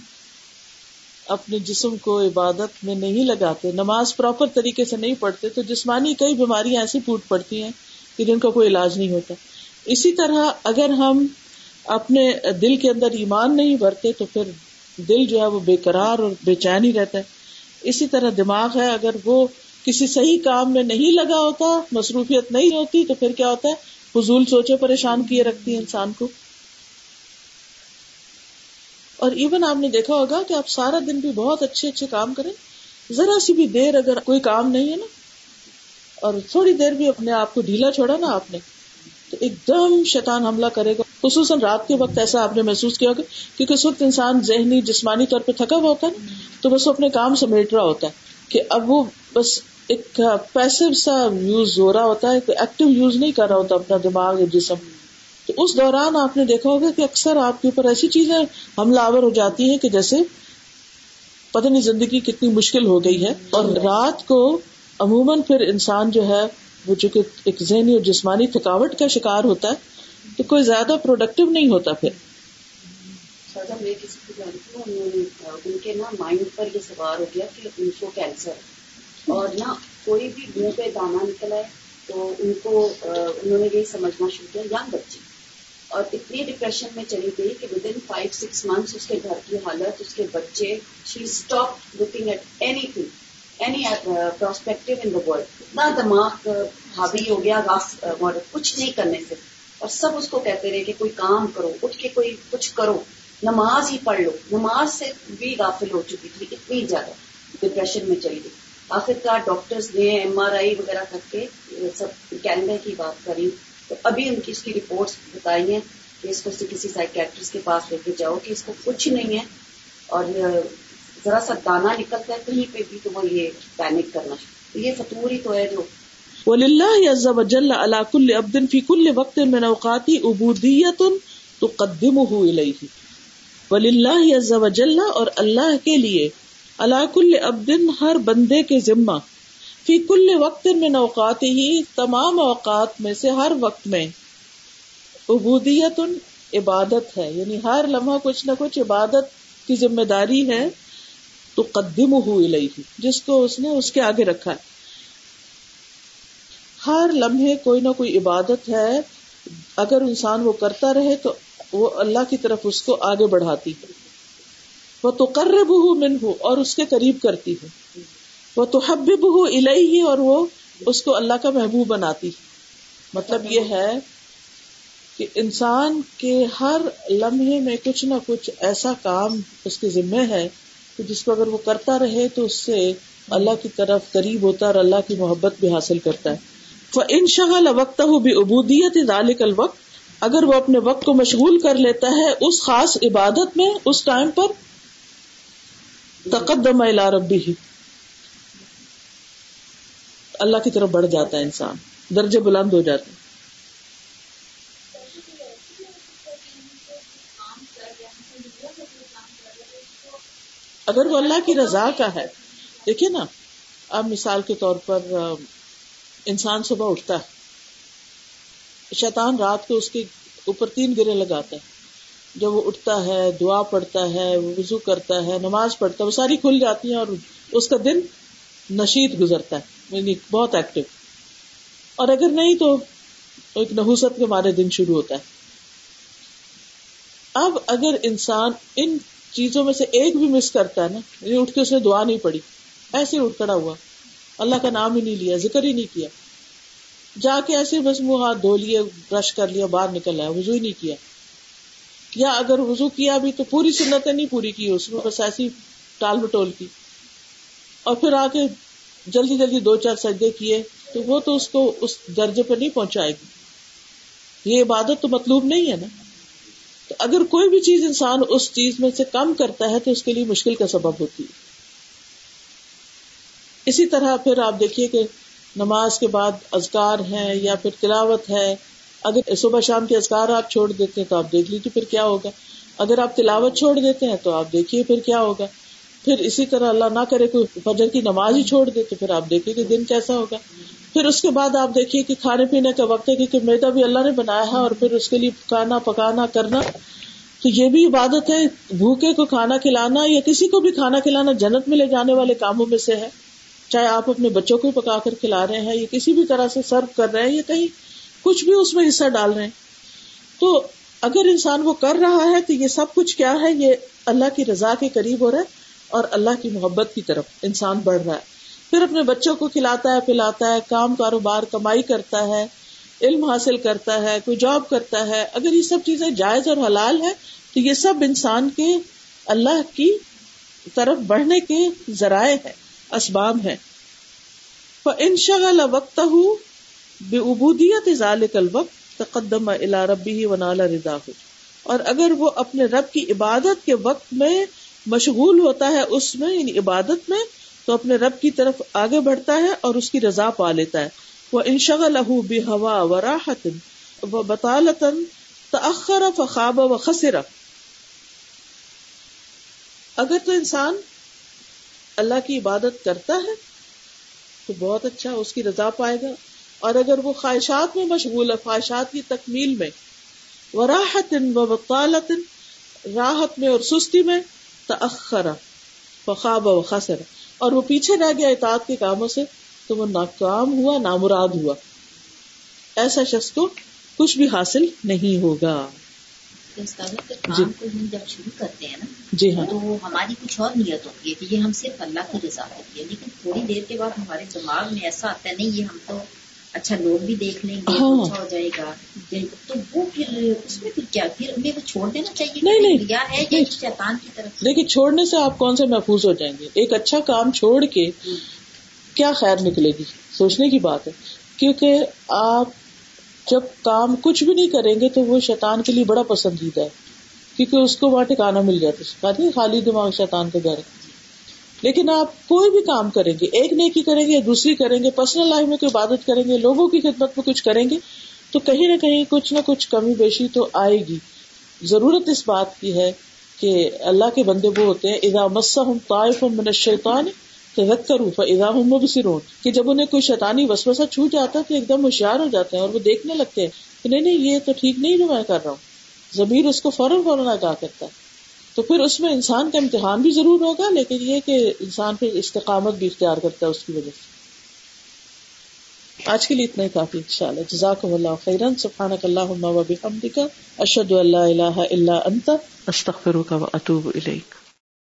اپنے جسم کو عبادت میں نہیں لگاتے، نماز پراپر طریقے سے نہیں پڑھتے، تو جسمانی کئی بیماریاں ایسی پھوٹ پڑتی ہیں کہ جن کا کوئی علاج نہیں ہوتا۔ اسی طرح اگر ہم اپنے دل کے اندر ایمان نہیں بھرتے تو پھر دل جو ہے وہ بے قرار اور بے چین ہی رہتا ہے۔ اسی طرح دماغ ہے، اگر وہ کسی صحیح کام میں نہیں لگا ہوتا، مصروفیت نہیں ہوتی، تو پھر کیا ہوتا ہے؟ فضول سوچے پریشان کیے رکھتی ہے انسان کو۔ اور ایون آپ نے دیکھا ہوگا کہ آپ سارا دن بھی بہت اچھے اچھے کام کریں۔ ذرا سی بھی دیر اگر کوئی کام نہیں ہے نا اور تھوڑی دیر بھی اپنے آپ کو ڈھیلا چھوڑا نا آپ نے، تو ایک دم شیطان حملہ کرے گا۔ خصوصاً رات کے وقت ایسا آپ نے محسوس کیا ہوگا کیونکہ اس وقت انسان ذہنی، جسمانی طور پہ تھکا ہوا ہوتا ہے تو بس وہ اپنے کام سمیٹ رہا ہوتا ہے کہ اب وہ بس ایک پیسو سا یوز ہو رہا ہوتا ہے ایکٹیو یوز نہیں کر رہا ہوتا اپنا دماغ یا جسم۔ تو اس دوران آپ نے دیکھا ہوگا کہ اکثر آپ کے اوپر ایسی چیزیں حملہ آور ہو جاتی ہیں کہ جیسے پتہ نہیں زندگی کتنی مشکل ہو گئی ہے۔ اور رات کو عموماً پھر انسان جو ہے، وہ چونکہ ایک ذہنی اور جسمانی تھکاوٹ کا شکار ہوتا ہے، تو کوئی زیادہ پروڈکٹیو نہیں ہوتا پھر۔ میں کسی کو جانتی ہوں ان کے نا مائنڈ پر یہ سوار ہو گیا کہ ان کو کینسر اور نہ کوئی بھی منہ پہ دانا نکلا ہے تو ان کو، انہوں نے یہی سمجھنا شروع کیا یگ بچے۔ اور اتنی ڈپریشن میں چلی گئی کہ with in five six months اس کے گھر کی حالت، اس کے بچے she stop looking at anything any prospective in the world اتنا دماغ حاوی ہو گیا کچھ نہیں کرنے سے. اور سب اس کو کہتے رہے کہ کوئی کام کرو، اٹھ کے کوئی کچھ کرو. نماز ہی پڑھ لو. نماز سے بھی غافل ہو چکی تھی، اتنی زیادہ ڈپریشن میں چلی گئی. آخر کار ڈاکٹرز نے ایم آر آئی وغیرہ کر کے سب کینیڈا کی بات کری. تو ابھی ان کی اس کی رپورٹس بتائی ہیں کہ اس کو کسی سائکیٹرسٹ کے پاس لے کے جاؤ، کہ اس کو کچھ نہیں ہے. اور ذرا سا دانا نکلتا ہے کہیں پہ بھی تو وہ یہ پینک کرنا تو یہ فطور ہی تو ہے جو وللہ عز وجل علی کل عبد فی کل وقت من اوقاتی عبودیت تقدمه الیہ وللہ عز وجل اور اللہ کے لیے علی کل عبد ہر بندے کے ذمہ فی کل وقت من اوقاتی ہی تمام اوقات میں سے ہر وقت میں عبودیت عبادت ہے یعنی ہر لمحہ کچھ نہ کچھ عبادت کی ذمہ داری ہے۔ تو قدم ہوئی جس کو اس نے اس کے آگے رکھا ہے۔ ہر لمحے کوئی نہ کوئی عبادت ہے۔ اگر انسان وہ کرتا رہے تو وہ اللہ کی طرف اس کو آگے بڑھاتی ہے۔ وہ تو کرب ہو من ہو اور اس کے قریب کرتی ہے۔ وہ تو حبب ہو الہی اور وہ اس کو اللہ کا محبوب بناتی مطلب یہ ہے کہ انسان کے ہر لمحے میں کچھ نہ کچھ ایسا کام اس کے ذمے ہے کہ جس کو اگر وہ کرتا رہے تو اس سے اللہ کی طرف قریب ہوتا ہے اور اللہ کی محبت بھی حاصل کرتا ہے۔ ان شغل وقت ہو بھی ابودیت ذالک الوقت، اگر وہ اپنے وقت کو مشغول کر لیتا ہے اس خاص عبادت میں، اس ٹائم پر تقدم الا ربی ہی اللہ کی طرف بڑھ جاتا ہے انسان، درجے بلند ہو جاتے ہیں اگر وہ اللہ کی رضا کا ہے، دیکھیے نا، اب مثال کے طور پر انسان صبح اٹھتا ہے، شیطان رات کو اس کے اوپر تین گرے لگاتا ہے، جب وہ اٹھتا ہے، دعا پڑھتا ہے، وضو کرتا ہے، نماز پڑھتا ہے، وہ ساری کھل جاتی ہیں اور اس کا دن نشید گزرتا ہے یعنی بہت ایکٹیو اور اگر نہیں تو ایک نحوست کے مارے دن شروع ہوتا ہے۔ اب اگر انسان ان چیزوں میں سے ایک بھی مس کرتا ہے نا یعنی اٹھ کے اس نے دعا نہیں پڑی ایسے اٹھ کھڑا ہوا۔ اللہ کا نام ہی نہیں لیا، ذکر ہی نہیں کیا۔ جا کے ایسے بس منہ ہاتھ دھو لیے، برش کر لیا، باہر نکل آیا، وضو ہی نہیں کیا۔ یا اگر وضو کیا بھی تو پوری سنتیں نہیں پوری کی اس میں، بس ایسی ٹال بٹول کی۔ اور پھر آ کے جلدی جلدی دو چار سجدے کیے، تو وہ تو اس کو اس درجے پہ نہیں پہنچائے گی۔ یہ عبادت تو مطلوب نہیں ہے نا۔ تو اگر کوئی بھی چیز انسان اس چیز میں سے کم کرتا ہے تو اس کے لیے مشکل کا سبب ہوتی ہے۔ اسی طرح پھر آپ دیکھیے کہ نماز کے بعد ازکار ہیں یا پھر تلاوت ہے، اگر صبح شام کے ازکار آپ چھوڑ دیتے ہیں تو آپ دیکھ لیجیے پھر کیا ہوگا۔ اگر آپ تلاوت چھوڑ دیتے ہیں تو آپ دیکھیے پھر کیا ہوگا۔ پھر اسی طرح اللہ نہ کرے کوئی فجر کی نماز ہی چھوڑ دے تو پھر آپ دیکھیے کہ دن کیسا ہوگا۔ پھر اس کے بعد آپ دیکھیے کہ کھانے پینے کا وقت ہے کیونکہ میدا بھی اللہ نے بنایا ہے اور پھر اس کے لیے کھانا پکانا، کرنا۔ تو یہ بھی عبادت ہے، بھوکے کو کھانا کھلانا یا کسی کو بھی کھانا کھلانا جنت میں لے جانے والے کاموں میں سے ہے۔ چاہے آپ اپنے بچوں کو پکا کر کھلا رہے ہیں یا کسی بھی طرح سے سرو کر رہے ہیں یا کہیں کچھ بھی اس میں حصہ ڈال رہے ہیں۔ تو اگر انسان وہ کر رہا ہے تو یہ سب کچھ کیا ہے؟ یہ اللہ کی رضا کے قریب ہو رہا ہے۔ اور اللہ کی محبت کی طرف انسان بڑھ رہا ہے۔ پھر اپنے بچوں کو کھلاتا ہے، پلاتا ہے، کام، کاروبار، کمائی کرتا ہے، علم حاصل کرتا ہے، کوئی جاب کرتا ہے۔ اگر یہ سب چیزیں جائز اور حلال ہے تو یہ سب انسان کے اللہ کی طرف بڑھنے کے ذرائع ہے اسباب ہے ان شغل وقت بے ابودیت ذالک الوقت تقدم الا ربی و نالا ہو اور اگر وہ اپنے رب کی عبادت کے وقت میں مشغول ہوتا ہے اس میں یعنی عبادت میں، تو اپنے رب کی طرف آگے بڑھتا ہے اور اس کی رضا پا لیتا ہے۔ وہ انشغ لہو بے ہوا و راحت و بطالتن تخر فخاب و خسرا اگر تو انسان اللہ کی عبادت کرتا ہے، تو بہت اچھا اس کی رضا پائے گا۔ اور اگر وہ خواہشات میں مشغول ہے، خواہشات کی تکمیل میں وہ راحت و بطالت راحت میں اور سستی میں تخرا فخاب و اور وہ پیچھے رہ گیا اطاعت کے کاموں سے تو وہ ناکام ہوا نامراد ہوا۔ ایسا شخص کو کچھ بھی حاصل نہیں ہوگا۔ جی۔ جب شروع کرتے ہیں نا جی ہاں۔ تو ہماری کچھ اور نیت ہوتی ہے کہ یہ ہم صرف اللہ کی رضا ہوتی ہے لیکن تھوڑی دیر کے بعد ہمارے دماغ میں ایسا آتا ہے نہیں یہ ہم تو اچھا لوگ بھی دیکھ لیں گے ہاں۔ اچھا ہو جائے گا۔ تو وہ پھر اس میں پھر کیا؟ پھر ہمیں وہ چھوڑ دینا چاہیے۔ نہیں، نہیں۔ کیا ہے یا شیطان کی طرف دیکھیے چھوڑنے سے آپ کون سے محفوظ ہو جائیں گے؟ ایک اچھا کام چھوڑ کے کیا خیر نکلے گی؟ سوچنے کی بات ہے۔ کیونکہ آپ جب کام کچھ بھی نہیں کریں گے تو وہ شیطان کے لیے بڑا پسندیدہ ہے۔ کیونکہ اس کو وہاں ٹھکانا مل جاتا ہے۔ خالی دماغ شیطان کا گھر لیکن آپ کوئی بھی کام کریں گے، ایک نیکی کریں گے دوسری کریں گے پرسنل لائف میں کوئی عبادت کریں گے، لوگوں کی خدمت میں کچھ کریں گے، تو کہیں نہ کہیں کچھ نہ کچھ کمی بیشی تو آئے گی۔ ضرورت اس بات کی ہے کہ اللہ کے بندے وہ ہوتے ہیں ادا مسا ہوں طائف من الشیطان تذکروا فاذا هم مبصرون۔ کہ جب انہیں کوئی شیطانی وسوسہ چھوٹ جاتا ہے تو ایک دم ہوشیار ہو جاتے ہیں اور وہ دیکھنے لگتے ہیں کہ نہیں نہیں، یہ تو ٹھیک نہیں جو میں کر رہا ہوں۔ ضمیر اس کو فوراً فوراً آگاہ کرتا ہے۔ تو پھر اس میں انسان کا امتحان بھی ضرور ہوگا، لیکن یہ کہ انسان پھر استقامت بھی اختیار کرتا ہے اس کی وجہ سے۔ آج کے لیے اتنا ہی کافی ان شاء اللہ جزاک اللہ خیرن سبحان اللہ اشد اللہ اللہ اللہ انت۔ استغفرک و اتوب الیک۔